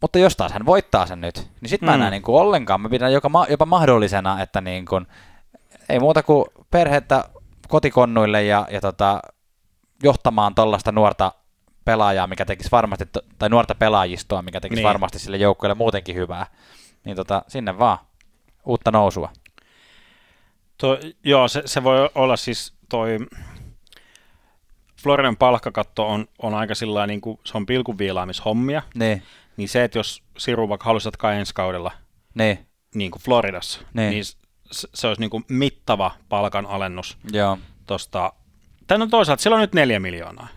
mutta jos taas hän voittaa sen nyt, niin sitten mä Mm. näe niinku ollenkaan. Mä pidän joka, jopa mahdollisena, että niinku, ei muuta kuin perhettä kotikonnuille ja, ja tota, johtamaan tuollaista nuorta pelaajaa, mikä tekisi varmasti, tai nuorta pelaajistoa, mikä tekisi Niin. niin. varmasti sille joukkueelle muutenkin hyvää. Niin tota, sinne vaan. Uutta nousua. To, joo, se, se voi olla siis toi Floridan palkkakatto on, on aika sillä niin kuin, se on pilkunviilaamishommia, Niin, niin se, että jos Siru vaikka haluaisi jatkaa ensi kaudella niin, niin kuin Floridassa, Niin. niin se, se olisi niin kuin mittava palkan alennus joo, tuosta. Tän on toisaalta, sillä on nyt neljä miljoonaa.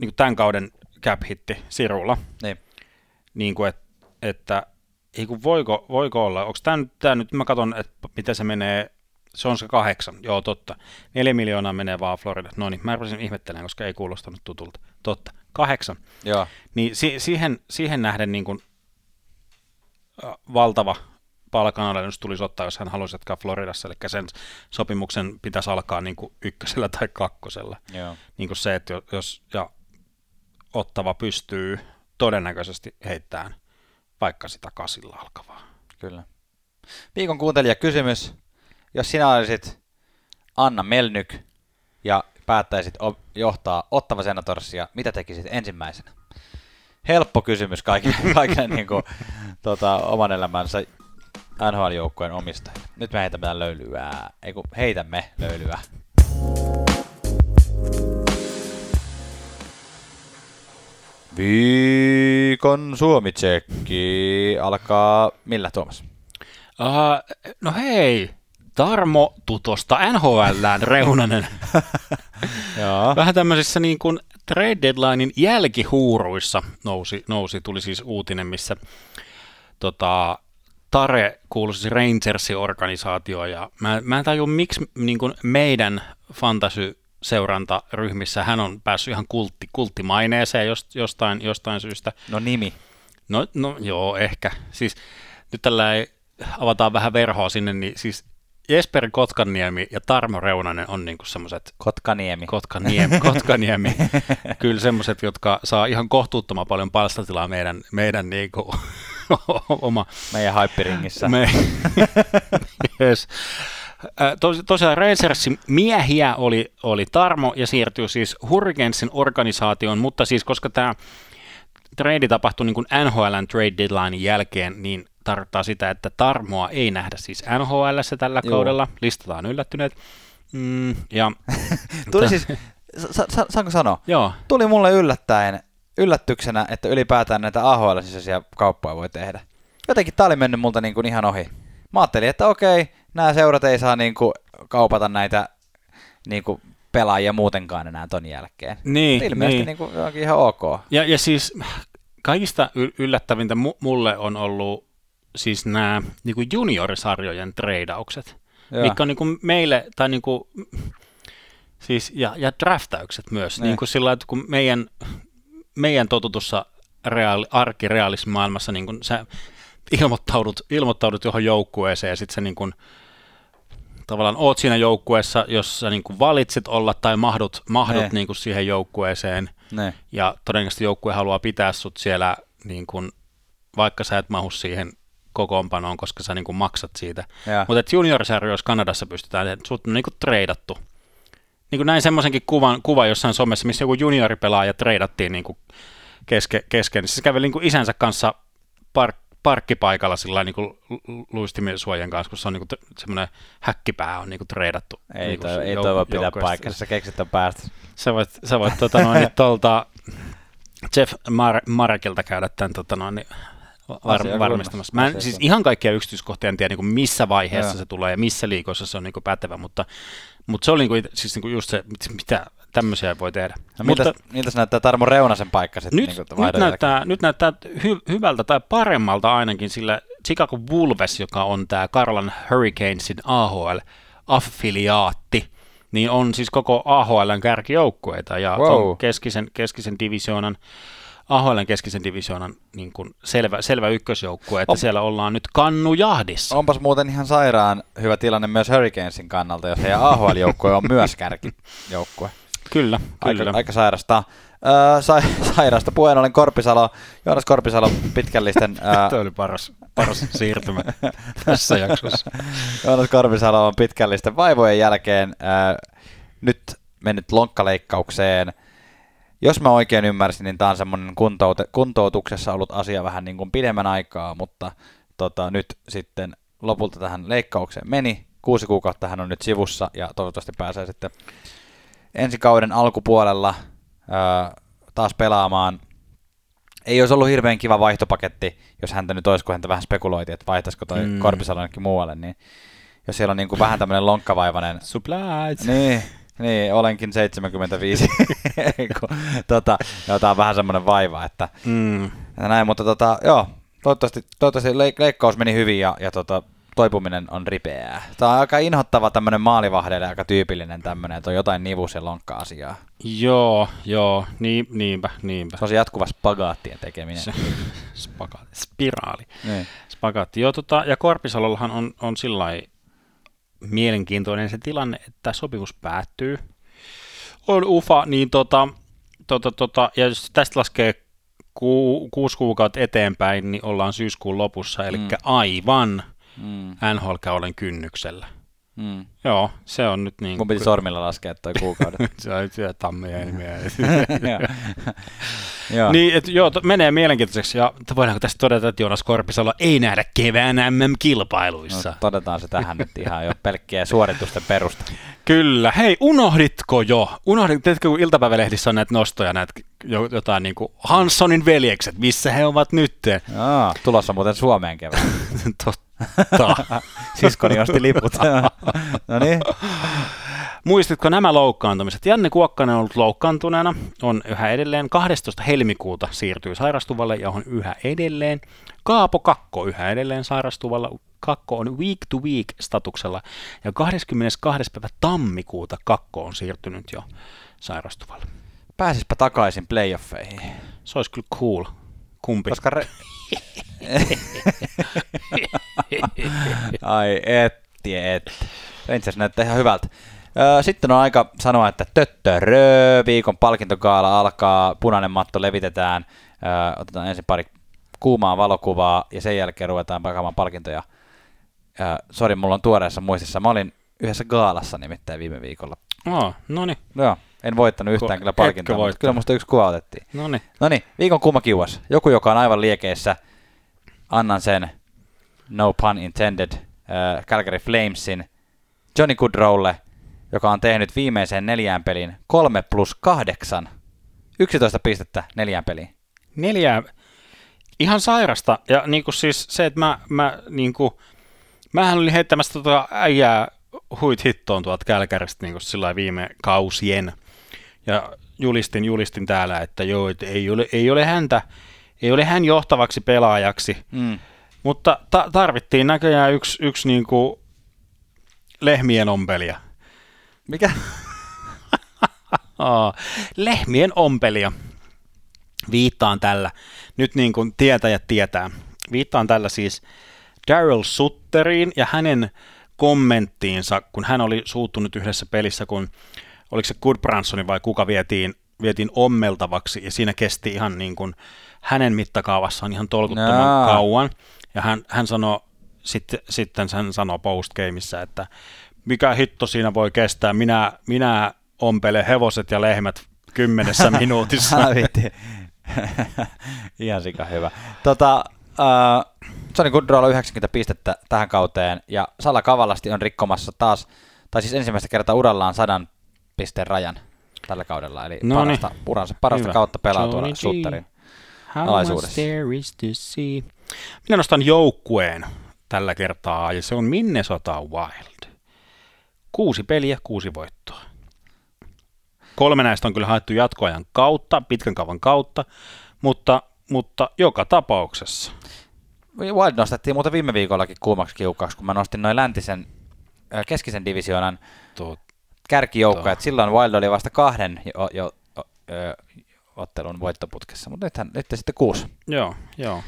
Niin kuin tämän kauden cap hitti Sirulla. niin. Niin kuin, et, että ei kun voiko, voiko olla, onko tämä nyt, tää nyt, mä katson, että miten se menee, se on se kahdeksan, joo totta. Neljä miljoonaa menee vaan Florida. No niin, mä rupesin ihmettelemään, koska ei kuulostanut tutulta. Totta, kahdeksan. Joo, Niin si- siihen, siihen nähden niin kuin, äh, valtava palkanalennus tulisi ottaa, jos hän haluaisi jatkaa Floridassa, eli sen sopimuksen pitäisi alkaa niin kuin ykkösellä tai kakkosella. joo. Niin kuin se, että jo- jos ja ottava pystyy todennäköisesti heittämään vaikka sitä kasilla alkavaa. Kyllä. Viikon kuuntelija kysymys. Jos sinä olisit Anna Melnyk ja päättäisit johtaa Ottava Senatorsia, mitä tekisit ensimmäisenä? Helppo kysymys kaikille, kaikille niin kuin, tota, oman elämänsä NHL-joukkueen omistajille. Nyt me heitämme löylyä. Ei kun heitämme löylyä. Viikon Suomi-tsekki alkaa millä Tuomas? Uh, no hei, Tarmo Tutosta NHLään Reunanen. Vähän tämmöisissä niin kuin trade deadlinein jälkihuuruissa nousi, nousi, tuli siis uutinen, missä tota, Tare kuuluisi Rangersin organisaatioon ja mä, mä en tajua, miksi niin kuin meidän fantasy seurantaryhmissä hän on päässyt ihan kultti, kulttimaineeseen jost, jostain, jostain syystä. No nimi. No, no joo, ehkä. Siis nyt tällä ei avataan vähän verhoa sinne, niin siis Jesper Kotkaniemi ja Tarmo Reunanen on niinku semmoiset Kotkaniemi. Kotkaniemi, Kotkaniemi. kyllä semmoiset, jotka saa ihan kohtuuttoman paljon palstatilaa meidän, meidän niinku, oma... Meidän hyperingissä. Me, yes. Tos, tosiaan Rangersin miehiä oli, oli Tarmo ja siirtyi siis Hurricanesin organisaation, mutta siis koska tämä trade tapahtui niin kuin NHLn trade deadline jälkeen, niin tarkoittaa sitä, että Tarmoa ei nähdä siis NHLssä tällä Joo. kaudella. Listataan yllättyneet. Mm, ja, Tuli siis, sa- sa- saanko sanoa? Joo. Tuli mulle yllättäen, yllätyksenä, että ylipäätään näitä AHL-sisäisiä kauppoja voi tehdä. Jotenkin tää oli mennyt multa niin kuin ihan ohi. Mä ajattelin, että okei, nämä seurat ei saa niin kuin kaupata näitä niin kuin pelaajia muutenkaan enää ton jälkeen. Niin, ilmeisesti niin. Niin kuin, ihan ok. Ja, ja siis kaikista yllättävintä mulle on ollut siis nämä niin kuin juniorisarjojen treidaukset, Joo. mikä on niin kuin meille, tai niin kuin, siis, ja, ja draftaukset myös, niin, niin kuin sillä että kun meidän, meidän totutussa reaali, arkirealismaailmassa niin kuin sä ilmoittaudut, ilmoittaudut johon joukkueeseen ja sitten sä niin kuin, tavallaan oot siinä joukkueessa, jos sä niin kuin valitset olla tai mahdut, mahdut niin kuin siihen joukkueeseen, ne. ja todennäköisesti joukkue haluaa pitää sut siellä, niin kuin, vaikka sä et mahu siihen kokoonpanoon, koska sä niin kuin maksat siitä. Mutta juniorisarjoissa Kanadassa pystytään, että sut on niin kuin treidattu. Niin kuin näin semmoisenkin kuvan, kuva jossain somessa, missä joku junioripelaaja treidattiin niin kuin keske, kesken. Se käveli niin kuin isänsä kanssa park, parkkipaikalla sillä niin kuin luistimien suojan kanssa, kun se on niin kuin semmoinen häkkipää on niin kuin treidattu. Ei, niin toi, ei toi voi pitää paikassa, sä keksit on päästä. Sä voit, sä voit tota noin, tuolta Jeff Mar- Marekilta käydä tämän tota noin, niin var- varmistamassa. Mä en, siis ihan kaikkia yksityiskohtia en tiedä, niin kuin missä vaiheessa Joo. se tulee ja missä liikoissa se on niin kuin pätevä, mutta, mutta se oli niin kuin, siis niin kuin just se, mitä tämmöisiä voi tehdä. No mutta, miltä, miltä se näyttää Tarmo Reunasen paikka sitten? Nyt, niin nyt, näyttää, nyt näyttää hy- hyvältä tai paremmalta ainakin, sillä Chicago Wolves, joka on tämä Karlan Hurricanesin AHL-affiliaatti, niin on siis koko AHLn kärkijoukkueita ja wow. keskisen, keskisen divisioonan AHLn keskisen divisioonan niin kuin selvä, selvä ykkösjoukkue, että on, siellä ollaan nyt kannujahdissa. Onpas muuten ihan sairaan hyvä tilanne myös Hurricanesin kannalta, jos heidän AHL-joukkue on myös kärkijoukkue. Kyllä, aika, kyllä. Aika sairasta. Öö, sa, sairasta puheen ollen Korpisalo, Joonas Korpisalo pitkällisten... Öö, Tuo oli paras, paras siirtymä tässä jaksossa. Joonas Korpisalo on pitkällisten vaivojen jälkeen öö, nyt mennyt lonkkaleikkaukseen – jos mä oikein ymmärsin, niin tämä on semmoinen kuntoute- kuntoutuksessa ollut asia vähän niin kuin pidemmän aikaa, mutta tota, nyt sitten lopulta tähän leikkaukseen meni. Kuusi kuukautta hän on nyt sivussa ja toivottavasti pääsee sitten ensi kauden alkupuolella ää, taas pelaamaan. Ei olisi ollut hirveän kiva vaihtopaketti, jos häntä nyt olisi, kun häntä vähän spekuloitiin, että vaihtaisiko toi mm. Korpisalo muualle, niin jos siellä on niin kuin vähän tämmöinen lonkkavaivainen... Supplies! Niin, niin, olenkin 75. tota, jotain vähän semmoinen vaiva, että, mm. että näin, mutta tota, joo, toivottavasti, toivottavasti leik- leikkaus meni hyvin ja, ja tota, toipuminen on ripeää. Tämä on aika inhottava tämmöinen maalivahdeille, aika tyypillinen tämmöinen, että on jotain nivus- ja lonkka-asiaa. Joo, joo, niin, niinpä, niinpä. Se on se jatkuva spagaattien tekeminen. Se, spagaatti, spiraali. Niin. Spagaatti, joo, tota, ja Korpisalollahan on, on sillä mielenkiintoinen se tilanne, että sopimus päättyy. On UFA, niin tota, tota, tota, ja jos tästä laskee ku, kuusi kuukautta eteenpäin, niin ollaan syyskuun lopussa, eli mm. aivan mm. NHL-kauden kynnyksellä. Mm. Joo, se on nyt niin. Mun piti sormilla laskea toi kuukaudet. se on siellä tammia enemmän. niin, et, joo, to, menee mielenkiintoiseksi. Ja voidaanko tästä todeta, että Joonas Korpisalo ei nähdä kevään MM-kilpailuissa? No, todetaan se tähän nyt ihan jo pelkkiä suoritusten perusta. Kyllä. Hei, unohditko jo? Unohditko, teetkö, kun iltapäivälehdissä on näitä nostoja, näitä jotain niin kuin Hanssonin veljekset, missä he ovat nyt? Aa, tulossa muuten Suomeen kevään. Totta. Siskoni osti liput. no niin. Muistitko nämä loukkaantumiset? Janne Kuokkanen on ollut loukkaantuneena, on yhä edelleen 12. helmikuuta siirtyy sairastuvalle ja on yhä edelleen. Kaapo Kakko yhä edelleen sairastuvalla. Kakko on week to week statuksella ja 22. päivä tammikuuta Kakko on siirtynyt jo sairastuvalle. Pääsispä takaisin playoffeihin. Se olisi kyllä cool. Kumpi? Koska re... Ai etti, et. Rangers näyttää ihan hyvältä. Sitten on aika sanoa, että töttörö, viikon palkintokaala alkaa, punainen matto levitetään, otetaan ensin pari kuumaa valokuvaa ja sen jälkeen ruvetaan jakamaan palkintoja. Sori, mulla on tuoreessa muistissa. Mä olin yhdessä gaalassa nimittäin viime viikolla. Oh, no niin, joo, en voittanut yhtään Ko- kyllä palkintoa, mutta kyllä musta yksi kuva otettiin. no niin. No niin, viikon kuuma kiuas. Joku, joka on aivan liekeissä. Annan sen, no pun intended, äh, Calgary Flamesin Johnny Goodrowlle, joka on tehnyt viimeiseen neljään peliin 3 plus 8. 11 pistettä neljään peliin. Neljä, ihan sairasta. Ja niin kuin siis se, että mä, mä niin kuin, mähän olin heittämässä tota äijää huit hittoon tuolta Kälkäristä niin kuin sillä viime kausien. Ja julistin, julistin täällä, että joo, että ei ole, ei ole häntä, ei ole hän johtavaksi pelaajaksi. Mm. Mutta ta- tarvittiin näköjään yksi, yksi niin kuin lehmien ompelia. Mikä? Lehmien ompelia. Viittaan tällä, nyt niin kuin tietäjät tietää, viittaan tällä siis Daryl Sutteriin ja hänen kommenttiinsa, kun hän oli suuttunut yhdessä pelissä, kun oliko se Goodbransoni vai kuka vietiin, vietiin ommeltavaksi, ja siinä kesti ihan niin kuin hänen mittakaavassaan ihan tolkuttoman Jaa. kauan. Ja hän, hän sanoi, sitten, sitten hän sanoi postgameissa, että mikä hitto siinä voi kestää, minä, minä ompelen hevoset ja lehmät kymmenessä minuutissa. Ihan sika hyvä. Tota, uh, Johnny Goodrow on 90 pistettä tähän kauteen, ja Sala Kavalasti on rikkomassa taas, tai siis ensimmäistä kertaa urallaan sadan pisteen rajan tällä kaudella, eli No niin. parasta, uransa parasta Hyvä. kautta pelaa Johnny tuolla. Sutterin. Alaisuudessa. Minä nostan joukkueen tällä kertaa, ja se on Minnesota Wild. Kuusi peliä, kuusi voittoa. Kolme näistä on kyllä haettu jatkoajan kautta, pitkän kaavan kautta, mutta, mutta joka tapauksessa. Wild nostettiin muuten viime viikollakin kuumaksi kiukkaaksi, kun mä nostin noin läntisen ö, keskisen divisioonan kärkijoukkoja, että silloin Wild oli vasta kahden jo, jo, ö, ottelun voittoputkessa, mutta nythän, nyt sitten kuusi. joo, joo.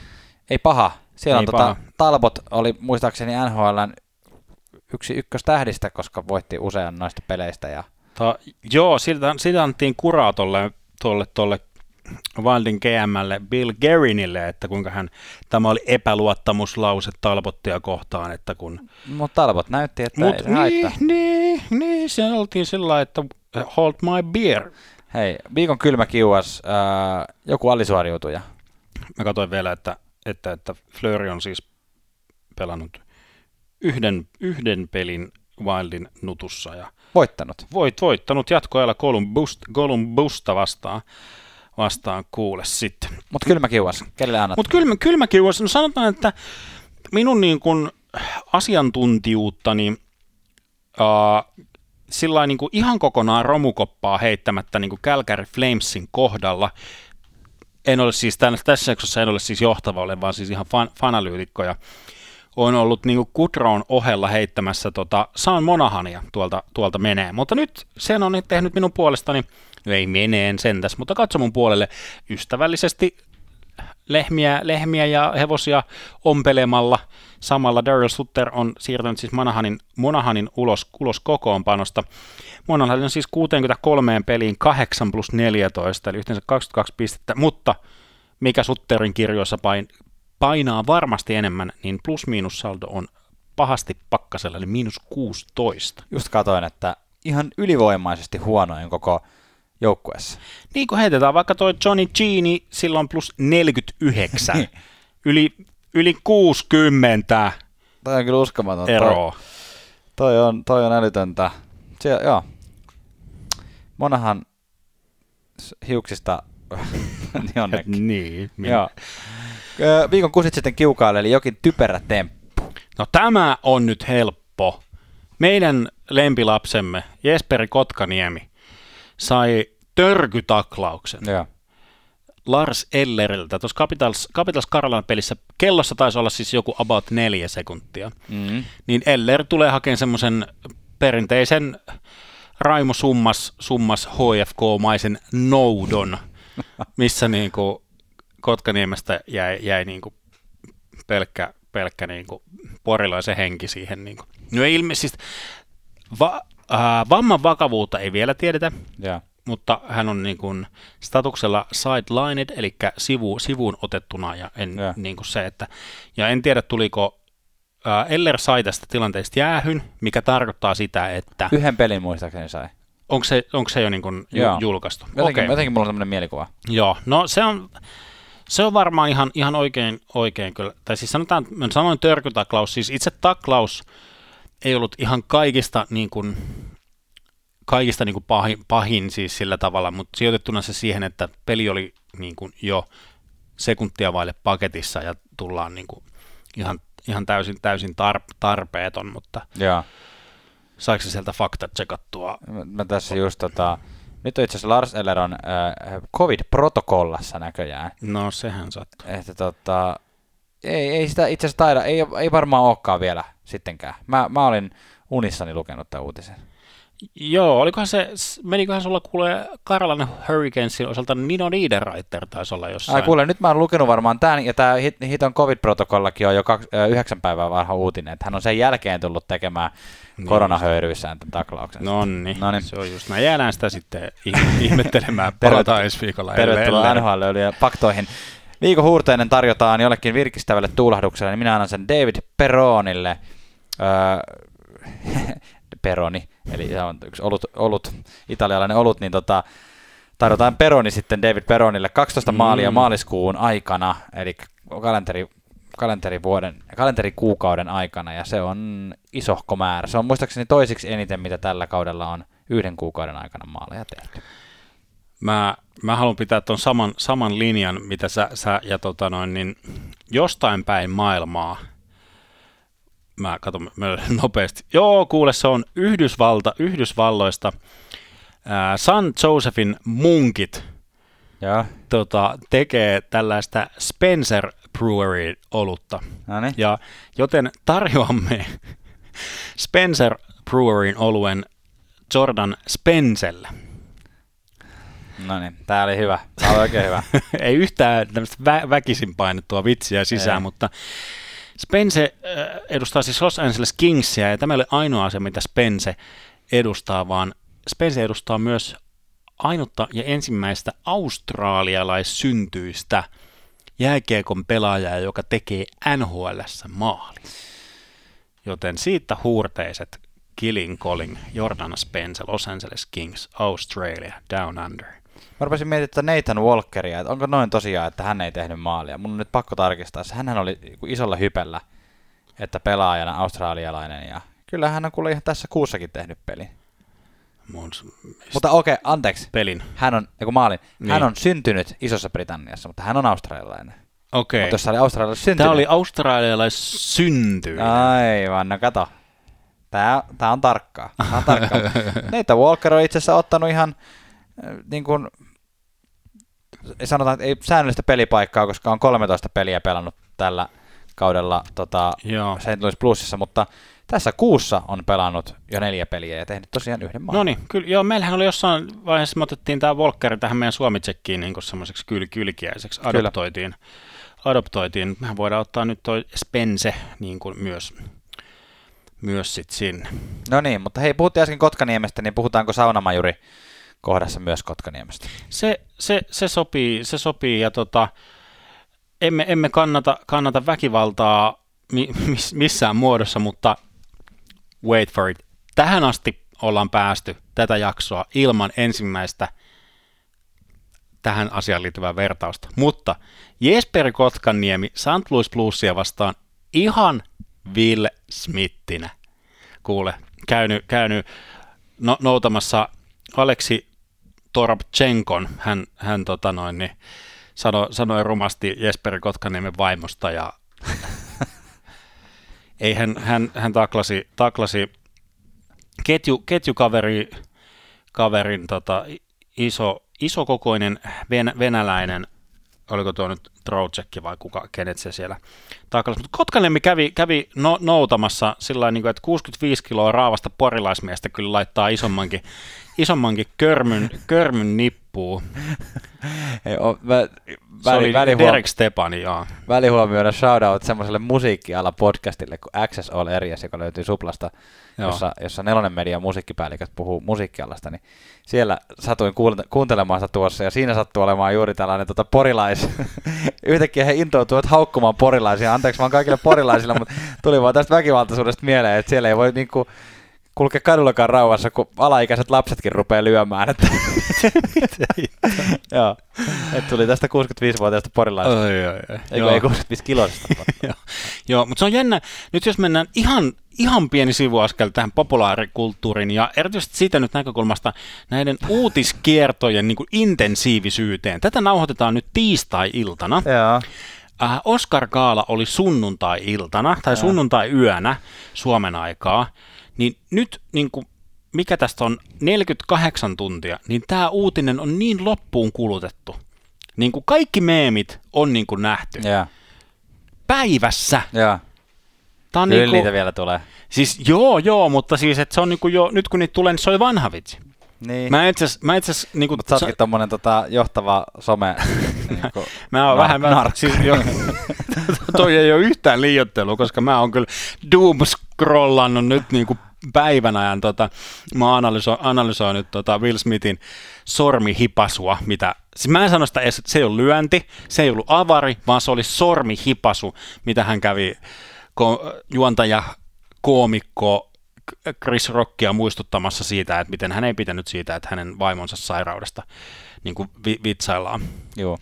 Ei paha. Siellä Ei on tota, paha. Talbot oli muistaakseni NHLn yksi ykköstähdistä, koska voitti usean noista peleistä. Ja... Ta, joo, siltä, siltä annettiin kuraa tolle, tolle, tolle Wildin GMlle Bill Gerinille, että kuinka hän, tämä oli epäluottamuslause Talbottia kohtaan, että kun Mutta Talbot näytti, että Mut ei se haittaa. niin, niin, niin, se oltiin sillä että hold my beer. Hei, viikon kylmä kiuas, ää, joku alisuoriutuja. Mä katsoin vielä, että, että, että Fleury on siis pelannut yhden, yhden pelin Wildin nutussa ja Voittanut. voit, voittanut jatkoajalla Columbus, Columbusta vastaan, vastaan kuule sitten. Mutta kylmä kiuas, kelle annat? Mutta kylmä, kylmä kiuas, no sanotaan, että minun niin kuin asiantuntijuuttani sillä niin kuin ihan kokonaan romukoppaa heittämättä niin kuin Calgary Flamesin kohdalla. En ole siis tämän, tässä jaksossa en ole siis johtava, olen vaan siis ihan fan, fanalyytikko ja on ollut niin Kudron ohella heittämässä tota Saan Monahania tuolta, tuolta menee. Mutta nyt sen on tehnyt minun puolestani, no ei meneen sentäs, mutta katso mun puolelle ystävällisesti lehmiä, lehmiä ja hevosia ompelemalla. Samalla Daryl Sutter on siirtänyt siis Monahanin, Monahanin ulos, ulos kokoonpanosta. Monahan on siis 63 peliin 8 plus 14, eli yhteensä 22 pistettä, mutta mikä Sutterin kirjoissa pain, painaa varmasti enemmän, niin plus-miinus saldo on pahasti pakkasella, eli miinus 16. Just katoin, että ihan ylivoimaisesti huonoin koko joukkueessa. Niin kun heitetään vaikka toi Johnny G, niin silloin plus 49. yli, yli 60 Toi on kyllä uskomaton. eroa. Toi, toi, on, toi on älytöntä. Se, joo. Monahan hiuksista niin onneksi. Niin. minä- Joo. Viikon kusit sitten kiukaille, eli jokin typerä temppu. No tämä on nyt helppo. Meidän lempilapsemme Jesperi Kotkaniemi sai törkytaklauksen Joo. Lars Elleriltä. Tuossa Capitals, Capitals Karalan pelissä kellossa taisi olla siis joku about neljä sekuntia. Mm. Niin Eller tulee hakemaan semmoisen perinteisen Raimo Summas, Summas HFK-maisen noudon, missä niinku Kotkaniemestä jäi, jäi niinku pelkkä, pelkkä niinku porilaisen henki siihen. Niinku. No ei ilmeisesti, va, äh, vamman vakavuutta ei vielä tiedetä, Joo. mutta hän on niin kuin statuksella sidelined, eli sivu, sivuun otettuna, ja en, Joo. niin kuin se, että, ja en tiedä tuliko ää, Eller sai tästä tilanteesta jäähyn, mikä tarkoittaa sitä, että Yhden pelin muistaakseni sai. onko se, onko se jo niin kuin Joo. julkaistu. Jotenkin, Okei. jotenkin mulla on sellainen mielikuva. Joo, no se on, se on varmaan ihan, ihan oikein, oikein kyllä. Tai siis sanotaan, mä sanoin törkytaklaus, siis itse taklaus ei ollut ihan kaikista niin kuin, kaikista niin kuin pahin, pahin siis sillä tavalla, mutta sijoitettuna se siihen, että peli oli niin kuin jo sekuntia vaille paketissa ja tullaan niin kuin ihan, ihan täysin, täysin tar, tarpeeton, mutta Joo. saiko se sieltä faktat tsekattua? Mä, mä tässä just tota... Nyt on itse asiassa Lars Eller on äh, COVID-protokollassa näköjään. No sehän sattuu. Että tota... Ei, ei sitä itse asiassa taida, ei, ei varmaan olekaan vielä sittenkään. Mä, mä olin unissani lukenut tämän uutisen. Joo, olikohan se, meniköhän sulla kuulee Karlan Hurricanesin osalta Nino Niederreiter taisi olla jossain. Ai kuule, nyt mä oon lukenut varmaan tämän, ja tämä hit, hiton COVID-protokollakin on jo kaksi, ö, yhdeksän päivää vanha uutinen, että hän on sen jälkeen tullut tekemään Niin. koronahöyryissään tämän taklauksen. Nonni, Noniin. se on just näin. Jäädään sitä sitten ih- ihmettelemään. Palataan ensi viikolla. Tervetuloa. NHL ja faktoihin. Viikon huurteinen tarjotaan jollekin virkistävälle tuulahdukselle, niin minä annan sen David Peronille. Öö, Peroni, eli se on yksi olut, olut, italialainen olut, niin tota, tarjotaan Peroni sitten David Peronille 12 Mm. maalia maaliskuun aikana, eli kalenteri, kalenterivuoden, kalenterikuukauden aikana, ja se on isohko määrä. Se on muistaakseni toisiksi eniten, mitä tällä kaudella on yhden kuukauden aikana maaleja tehty. Mä, mä haluan pitää tuon saman, saman linjan, mitä sä, sä ja tota noin, niin jostain päin maailmaa, mä katson mä nopeasti, joo kuule se on Yhdysvalta, Yhdysvalloista, ää, San Josephin munkit Joo, tota, tekee tällaista Spencer Brewery olutta. niin. Ja joten tarjoamme Spencer Breweryn oluen Jordan Spencelle. No niin, tää oli hyvä. Tää oli oikein hyvä. Ei yhtään tämmöistä vä- väkisin painettua vitsiä sisään, Ei. mutta Spence äh, edustaa siis Los Angeles Kingsia, ja tämä ei ole ainoa asia, mitä Spence edustaa, vaan Spence edustaa myös ainutta ja ensimmäistä australialaissyntyistä jääkiekon pelaajaa, joka tekee NHLssä maali. Joten siitä huurteiset Killing Calling, Jordan Spence, Los Angeles Kings, Australia, Down Under. Mä rupesin miettimään Nathan Walkeria, että onko noin tosiaan, että hän ei tehnyt maalia. Mun on nyt pakko tarkistaa. Hänhän oli isolla hypellä, että pelaajana australialainen. Ja kyllä hän on kuule ihan tässä kuussakin tehnyt pelin. Mun s- Mutta okei, okay, anteeksi. pelin. Hän on, joku maalin, Niin. hän on syntynyt Isossa Britanniassa, mutta hän on australialainen. Okei. Mutta jos hän oli australialainen syntynyt... Tämä oli australialaissyntyinen. Aivan, no kato. Tää, tää on tarkkaa. Tää on tarkkaa. Nathan Walker on itse asiassa ottanut ihan äh, niin kuin, sanotaan, että ei säännöllistä pelipaikkaa, koska on 13 peliä pelannut tällä kaudella tota. St. Louis Plusissa, mutta tässä kuussa on pelannut jo neljä peliä ja tehnyt tosiaan yhden maalin. No niin, kyllä, joo, meillähän oli jossain vaiheessa, me otettiin tämä Volkeri tähän meidän Suomitsekkiin niin semmoiseksi kyl, kylkiäiseksi, Kyllä. adoptoitiin. adoptoitiin. Mehän voidaan ottaa nyt toi Spence niin kuin myös, myös sit sinne. no niin, mutta hei, puhuttiin äsken Kotkaniemestä, niin puhutaanko Saunamajuri kohdassa myös Kotkaniemestä? Se, se, se, sopii, se sopii ja tota, emme, emme kannata, kannata väkivaltaa mi, miss, missään muodossa, mutta wait for it. Tähän asti ollaan päästy tätä jaksoa ilman ensimmäistä tähän asiaan liittyvää vertausta. Mutta Jesper Kotkaniemi St. Louis Bluesia vastaan ihan Will Smithinä. Kuule, käynyt, käynyt no, noutamassa Aleksi Toropchenkon. Hän, hän tota noin, niin, sano, sanoi rumasti Jesperi Kotkaniemen vaimosta ja ei hän, hän, hän taklasi, taklasi ketju, ketjukaveri kaverin tota, iso, isokokoinen ven, venäläinen, oliko tuo nyt Trocek vai kuka, kenet se siellä taklasi. Mutta Kotkanemi kävi, kävi no, noutamassa sillä niin että 65 kiloa raavasta porilaismiestä kyllä laittaa isommankin, isommankin körmyn, körmyn nippuun. Ei, o, mä, se väli, oli välihuom- Derek Stepani, joo. Välihuomioida shoutout semmoiselle musiikkiala podcastille kuin Access All Areas, joka löytyy Suplasta, jossa, jossa Nelonen Media musiikkipäälliköt puhuu musiikkialasta, niin siellä satuin kuuntelemaan sitä tuossa, ja siinä sattuu olemaan juuri tällainen tota, porilais. Yhtäkkiä he intoutuivat haukkumaan porilaisia, anteeksi vaan kaikille porilaisille, mutta tuli vaan tästä väkivaltaisuudesta mieleen, että siellä ei voi niinku, kulke kadullakaan rauhassa, kun alaikäiset lapsetkin rupeaa lyömään. Että Joo. Et tuli tästä 65-vuotiaasta porilaista. Oi, oi, oi. Eikö, ei 65 kiloista. Joo. Joo, mutta se on jännä. Nyt jos mennään ihan, ihan pieni sivuaskel tähän populaarikulttuuriin ja erityisesti siitä nyt näkökulmasta näiden uutiskiertojen niin kuin intensiivisyyteen. Tätä nauhoitetaan nyt tiistai-iltana. Joo. Äh, Oscar Kaala oli sunnuntai-iltana tai sunnuntai-yönä Suomen aikaa niin nyt niin kuin, mikä tästä on 48 tuntia, niin tämä uutinen on niin loppuun kulutettu. Niin kuin kaikki meemit on niin kuin nähty. Yeah. Päivässä. Yeah. Tää on Kyllä niinku, niitä vielä tulee. Siis joo, joo, mutta siis että se on niinku jo, nyt kun niitä tulee, niin se on vanha vitsi. Niin. Mä itse mä itse niinku... Mutta sä ootkin tommonen tota, johtava some... niinku, mä oon vähän... Mä, siis, jo, toi ei ole yhtään liiottelu, koska mä oon kyllä doom scrollannut nyt niinku päivän ajan, tota, mä analysoin, analysoin nyt tota Will Smithin sormihipasua, mitä, siis mä en sano sitä edes, se ei ollut lyönti, se ei ollut avari, vaan se oli sormihipasu, mitä hän kävi ko- juontaja, koomikko Chris Rockia muistuttamassa siitä, että miten hän ei pitänyt siitä, että hänen vaimonsa sairaudesta niin kuin vi- vitsaillaan. Joo.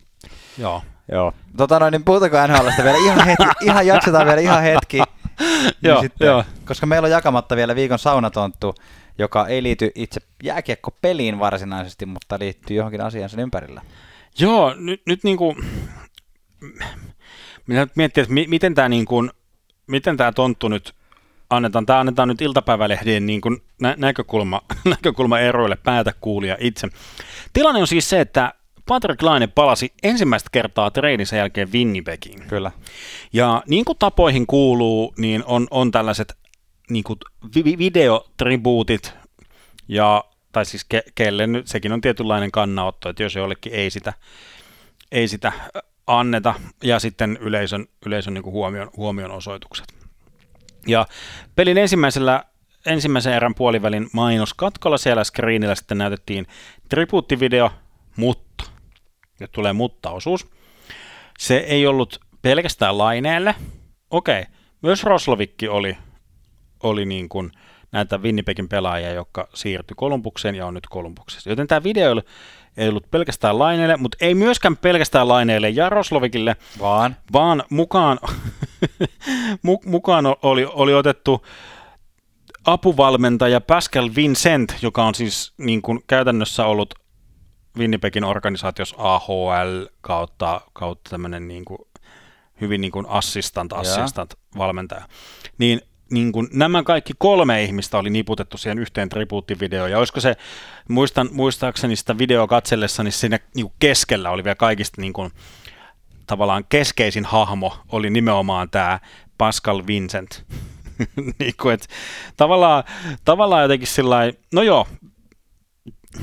Joo. Joo. Tota noin, niin puhutaanko NHLstä vielä ihan hetki, ihan jaksetaan vielä ihan hetki. niin joo, sitten, joo. Koska meillä on jakamatta vielä viikon saunatonttu, joka ei liity itse jääkiekko-peliin varsinaisesti, mutta liittyy johonkin asiaan sen ympärillä. Joo, nyt, nyt niin kuin, minä nyt miettii, että mi, miten tämä niin kuin, miten tämä tonttu nyt annetaan, tämä annetaan nyt iltapäivälehdien niin kuin nä- näkökulma, näkökulma eroille päätä kuulia itse. Tilanne on siis se, että Patrick Laine palasi ensimmäistä kertaa treeninsä jälkeen Winnipegiin. Kyllä. Ja niin kuin tapoihin kuuluu, niin on, on tällaiset niin kuin vi- videotribuutit, ja, tai siis ke, kelle nyt, sekin on tietynlainen kannanotto, että jos jollekin ei sitä, ei sitä anneta, ja sitten yleisön, yleisön niin kuin huomion, huomion osoitukset. Ja pelin ensimmäisellä ensimmäisen erän puolivälin mainoskatkolla siellä screenillä sitten näytettiin tribuuttivideo, mutta nyt tulee mutta-osuus. Se ei ollut pelkästään laineelle. Okei, myös Roslovikki oli, oli niin kuin näitä Winnipegin pelaajia, jotka siirtyi Kolumbukseen ja on nyt Kolumbuksessa. Joten tämä video ei ollut pelkästään laineelle, mutta ei myöskään pelkästään laineelle ja Roslovikille, vaan, vaan mukaan, mukaan oli, oli otettu apuvalmentaja Pascal Vincent, joka on siis niin kuin käytännössä ollut Winnipegin organisaatiossa AHL kautta, kautta tämmöinen niin kuin, hyvin niin kuin assistant, assistant valmentaja. Niin, niin kuin, nämä kaikki kolme ihmistä oli niputettu siihen yhteen tribuuttivideoon, ja olisiko se, muistan, muistaakseni sitä videoa katsellessa, niin siinä niin kuin keskellä oli vielä kaikista niin kuin, tavallaan keskeisin hahmo oli nimenomaan tämä Pascal Vincent. niin kuin, että tavallaan, tavallaan jotenkin sillä no joo,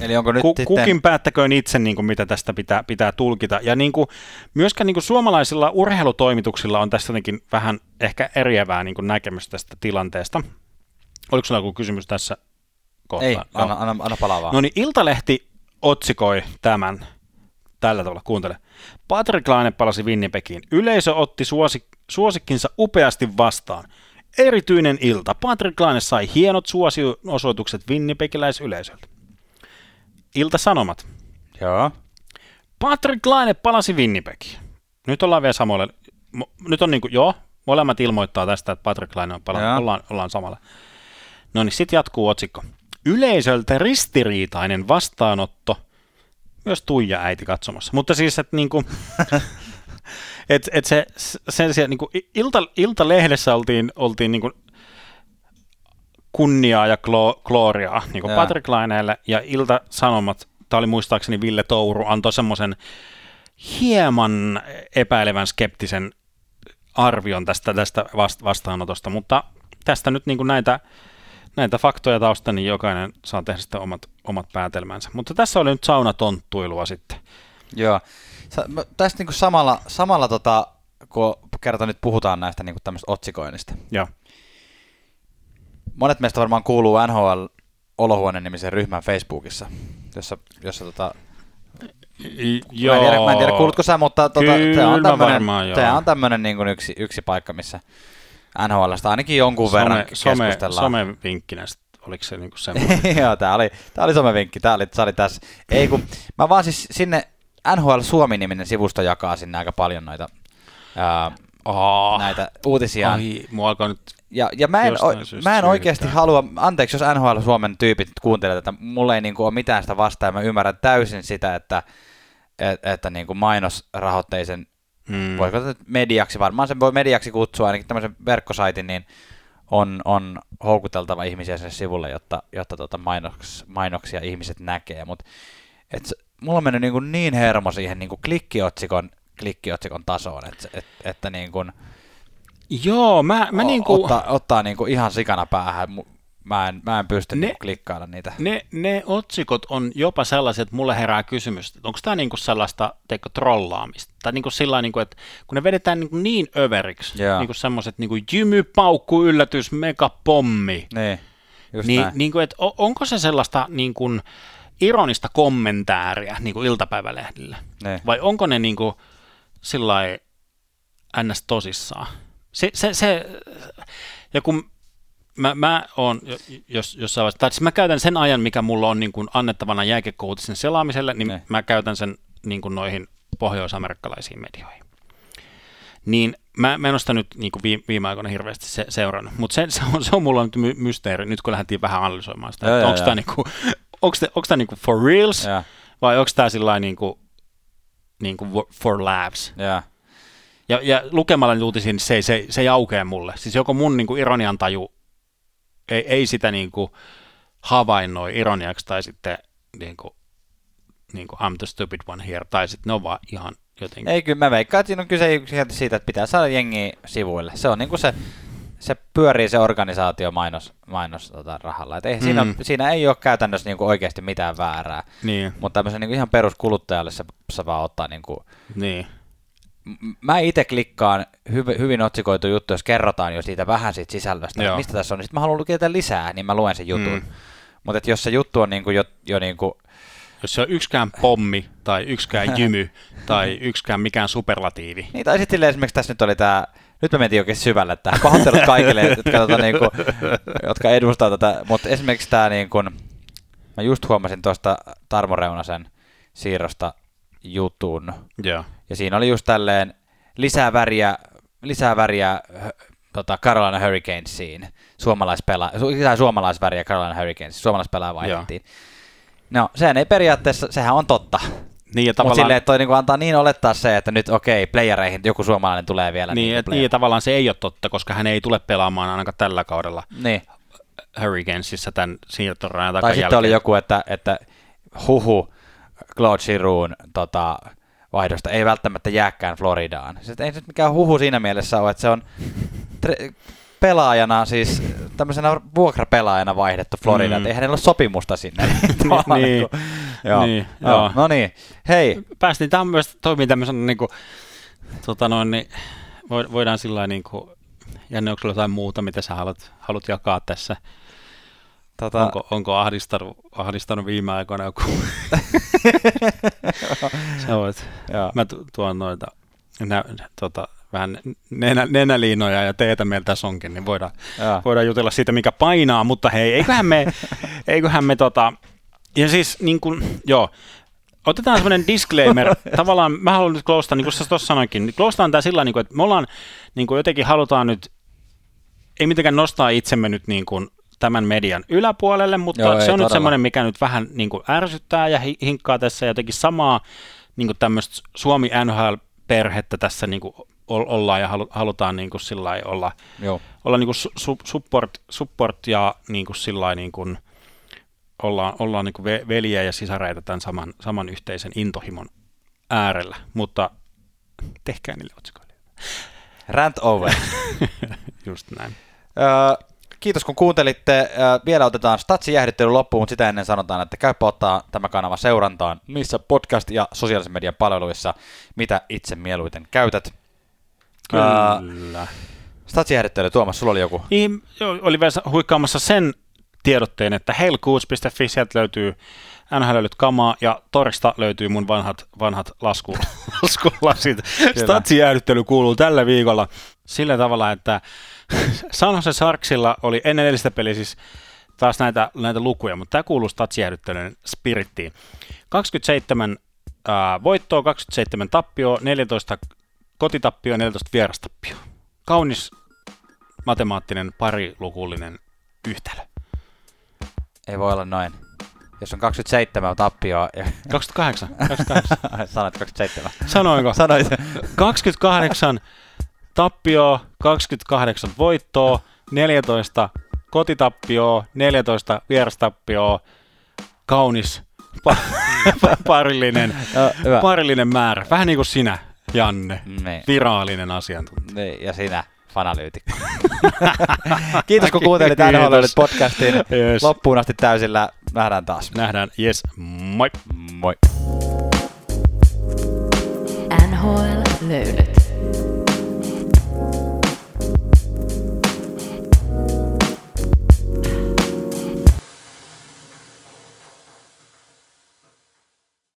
Eli onko nyt Ku, sitten... Kukin päättäköön itse, niin kuin mitä tästä pitää, pitää tulkita. Ja niin kuin, myöskään niin kuin suomalaisilla urheilutoimituksilla on tässä jotenkin vähän ehkä eriävää niin kuin näkemystä tästä tilanteesta. Oliko sinulla joku kysymys tässä kohtaa? Ei, anna, anna, anna palaa vaan. No niin, Iltalehti otsikoi tämän tällä tavalla, kuuntele. Patrick Laine palasi Winnipegiin. Yleisö otti suosik- suosikkinsa upeasti vastaan. Erityinen ilta. Patrick Laine sai hienot suosionosoitukset Winnipegiläisyleisöltä. Ilta-Sanomat. Joo. Patrick Laine palasi Winnipegiin. Nyt ollaan vielä samoille. Nyt on niin kuin, joo, molemmat ilmoittaa tästä, että Patrick Laine on palannut. Ollaan, ollaan samalla. No niin, sitten jatkuu otsikko. Yleisöltä ristiriitainen vastaanotto myös Tuija äiti katsomassa. Mutta siis, että niinku, et, et se, sen sijaan, niinku, ilta, iltalehdessä oltiin, oltiin niinku kunniaa ja klo, gloriaa niinku Patrick Laineelle ja Ilta-Sanomat, tämä oli muistaakseni Ville Touru, antoi semmoisen hieman epäilevän skeptisen arvion tästä, tästä vastaanotosta, mutta tästä nyt niin kuin näitä, näitä faktoja tausta, niin jokainen saa tehdä sitä omat, omat päätelmänsä. Mutta tässä oli nyt saunatonttuilua sitten. Joo. Tästä niin kuin samalla, samalla tota, kun kerta nyt puhutaan näistä niin tämmöistä otsikoinnista. Joo. Monet meistä varmaan kuuluu NHL Olohuoneen nimisen ryhmän Facebookissa, jossa, jossa tota, Joo. Mä en tiedä, mä en tiedä kuulutko sä, mutta tota, tämä on tämmöinen, tämä on tämmöinen niin kuin yksi, yksi paikka, missä NHLstä ainakin jonkun some, verran keskustellaan. Some, vinkkinä, oliko se niin semmoinen? Joo, tämä oli, tämä oli somevinkki, tämä oli, oli tässä. Ei kun, mä vaan siis sinne NHL Suomi-niminen sivusto jakaa sinne aika paljon noita ää, oh. näitä uutisia. Ai, mua alkaa nyt ja, ja mä en, o, mä en oikeasti halua, anteeksi jos NHL Suomen tyypit kuuntelee tätä, mulla ei niinku ole mitään sitä vastaan, mä ymmärrän täysin sitä, että, että, että niinku mainosrahoitteisen, hmm. voiko tätä mediaksi, varmaan sen voi mediaksi kutsua, ainakin tämmöisen verkkosaitin, niin on, on houkuteltava ihmisiä sen sivulle, jotta, jotta tota mainoks, mainoksia ihmiset näkee, mutta mulla on mennyt niin, kuin niin hermo siihen niin kuin klikkiotsikon, klikkiotsikon tasoon, että, että, että niin kuin, Joo, mä, mä niinku... Ottaa, ottaa niinku ihan sikana päähän. Mä en, mä en pysty ne, niinku klikkailla niitä. Ne, ne otsikot on jopa sellaiset, että mulle herää kysymys, että onko tämä niinku sellaista teikö, trollaamista? Tai niinku sillä niinku, että kun ne vedetään niinku niin överiksi, yeah. niinku semmoiset niinku jymy, paukku, yllätys, megapommi. Niin, just niin, niinku, että onko se sellaista niinku, ironista kommentaaria niinku iltapäivälehdillä? Ne. Vai onko ne niinku sillä ns. tosissaan? Se, se, se, ja kun mä, mä oon jos, jossain vaiheessa, tai siis mä käytän sen ajan, mikä mulla on niin kuin annettavana jääkekouutisen selaamiselle, niin ne. mä käytän sen niin kuin noihin pohjoisamerikkalaisiin medioihin. Niin mä, mä en ole sitä nyt niin kuin viime aikoina hirveästi se, seurannut, mutta se, se, on, se on mulla nyt my, mysteeri, nyt kun lähdettiin vähän analysoimaan sitä, joo, että onko tämä niin kuin, onko tämä, onko tämä niin kuin for reals, ja. vai onko tämä sillä niin kuin, niin kuin for laughs. Ja. Ja, ja lukemalla niitä uutisia, niin se, ei, se, se ei aukea mulle. Siis joko mun niin kuin ironian taju ei, ei sitä niin kuin havainnoi ironiaksi, tai sitten niin kuin, niin kuin I'm the stupid one here, tai sitten ne on vaan ihan jotenkin. Ei, kyllä mä veikkaan, että siinä on kyse siitä, että pitää saada jengi sivuille. Se on niin kuin se, se pyörii se organisaatio mainos, mainos tota, rahalla. Et ei, mm. siinä, on, siinä ei ole käytännössä niin kuin oikeasti mitään väärää. Niin. Mutta tämmöisen niin kuin ihan peruskuluttajalle se, se vaan ottaa niin kuin, niin mä itse klikkaan hyvin, hyvin otsikoitu juttu, jos kerrotaan jo siitä vähän siitä sisällöstä, Joo. mistä tässä on, niin sitten mä haluan lukea lisää, niin mä luen sen jutun. Mm. Mutta jos se juttu on niinku jo, jo niinku... Jos se on yksikään pommi, tai yksikään jymy, tai yksikään mikään superlatiivi. Niin, tai sitten esimerkiksi tässä nyt oli tämä nyt me mentiin oikein syvälle tähän. Pahoittelut kaikille, jotka, tota, niinku, jotka edustaa tätä. Mutta esimerkiksi tämä, niinku, mä just huomasin tuosta Tarmo Reunasen siirrosta jutun. Yeah. Ja siinä oli just tälleen lisää väriä, lisää väriä tota Carolina Hurricanesiin. Suomalaispela, lisää suomalaisväriä Carolina Hurricanesiin. Suomalaispelaaja vaihdettiin. No, sehän ei periaatteessa, sehän on totta. Niin, tavallaan... Mutta silleen, että toi niinku antaa niin olettaa se, että nyt okei, okay, playereihin joku suomalainen tulee vielä. Niin, niin, et, niin tavallaan se ei ole totta, koska hän ei tule pelaamaan ainakaan tällä kaudella niin. Hurricanesissa tämän siirtorajan Tai sitten jälkeen. oli joku, että, että huhu, Claude Giroux tota, vaihdosta ei välttämättä jääkään Floridaan. Se ei nyt mikään huhu siinä mielessä ole, että se on tre- pelaajana, siis tämmöisenä vuokrapelaajana vaihdettu Floridaan, mm. ei hänellä ole sopimusta sinne. niin, niin, joo. niin, joo. No niin, hei. Päästiin tämmöistä, toimii tämmöisenä niin kuin, tota noin, niin voidaan sillä niin kuin, Janne, onko jotain muuta, mitä sä haluat, haluat jakaa tässä? Tota... Onko, onko ahdistanut, ahdistanut viime aikoina joku? Sä voit. Mä tuon noita nä, tota, vähän nenä, nenäliinoja ja teetä meillä tässä onkin, niin voidaan, voidaan jutella siitä, mikä painaa, mutta hei, eiköhän me, eiköhän me tota, ja siis niin kuin, joo, otetaan semmoinen disclaimer. Tavallaan mä haluan nyt kloustaa, niin kuin sä tuossa sanoinkin, niin kloustaan tämä sillä niin että me ollaan niin kuin jotenkin halutaan nyt, ei mitenkään nostaa itsemme nyt niin kuin tämän median yläpuolelle, mutta Joo, se on nyt todella. semmoinen, mikä nyt vähän niin kuin ärsyttää ja hi- hinkkaa tässä jotenkin samaa niin kuin tämmöistä Suomi NHL-perhettä tässä niin kuin ol- ollaan ja halu- halutaan niin kuin sillä olla, Joo. olla niin kuin su- su- support, support ja niin kuin sillä niin kuin ollaan, ollaan niin kuin ve- veljiä ja sisareita tämän saman, saman yhteisen intohimon äärellä, mutta tehkää niille otsikoille. Rant over. Just näin. Öö, kiitos kun kuuntelitte. Öö, vielä otetaan statsin jäähdyttely loppuun, mutta sitä ennen sanotaan, että käypä ottaa tämä kanava seurantaan niissä podcast- ja sosiaalisen median palveluissa, mitä itse mieluiten käytät. Öö, Kyllä. statsin jäähdyttely, Tuomas, sulla oli joku. Niin, oli vielä huikkaamassa sen tiedotteen, että hellcoots.fi, sieltä löytyy NHL kamaa ja Torista löytyy mun vanhat, vanhat lasku, laskulasit. Statsin jäädyttely kuuluu tällä viikolla sillä tavalla, että San Jose Sarksilla oli ennen edellistä peliä siis taas näitä, näitä lukuja, mutta tämä kuuluu Statsin jäädyttelyn spirittiin. 27 ää, voittoa, 27 tappioa, 14 kotitappio, 14 vierastappio. Kaunis matemaattinen parilukullinen yhtälö. Ei voi olla noin. Jos on 27 tappioa ja 28. 28. sanoit 27. Sanoinko? Sanoit. 28 tappioa, 28 voittoa, 14 kotitappioa, 14 vierastappioa, kaunis pa- parillinen, No, parillinen määrä. Vähän niin kuin sinä, Janne. Niin. Virallinen asiantuntija. Niin, ja sinä, fanalyytikko. Kiitos kun kuuntelit Kiitos. podcastin Yes. loppuun asti täysillä. Nähdään taas. Nähdään, yes, moi. Moi. NHL löydöt.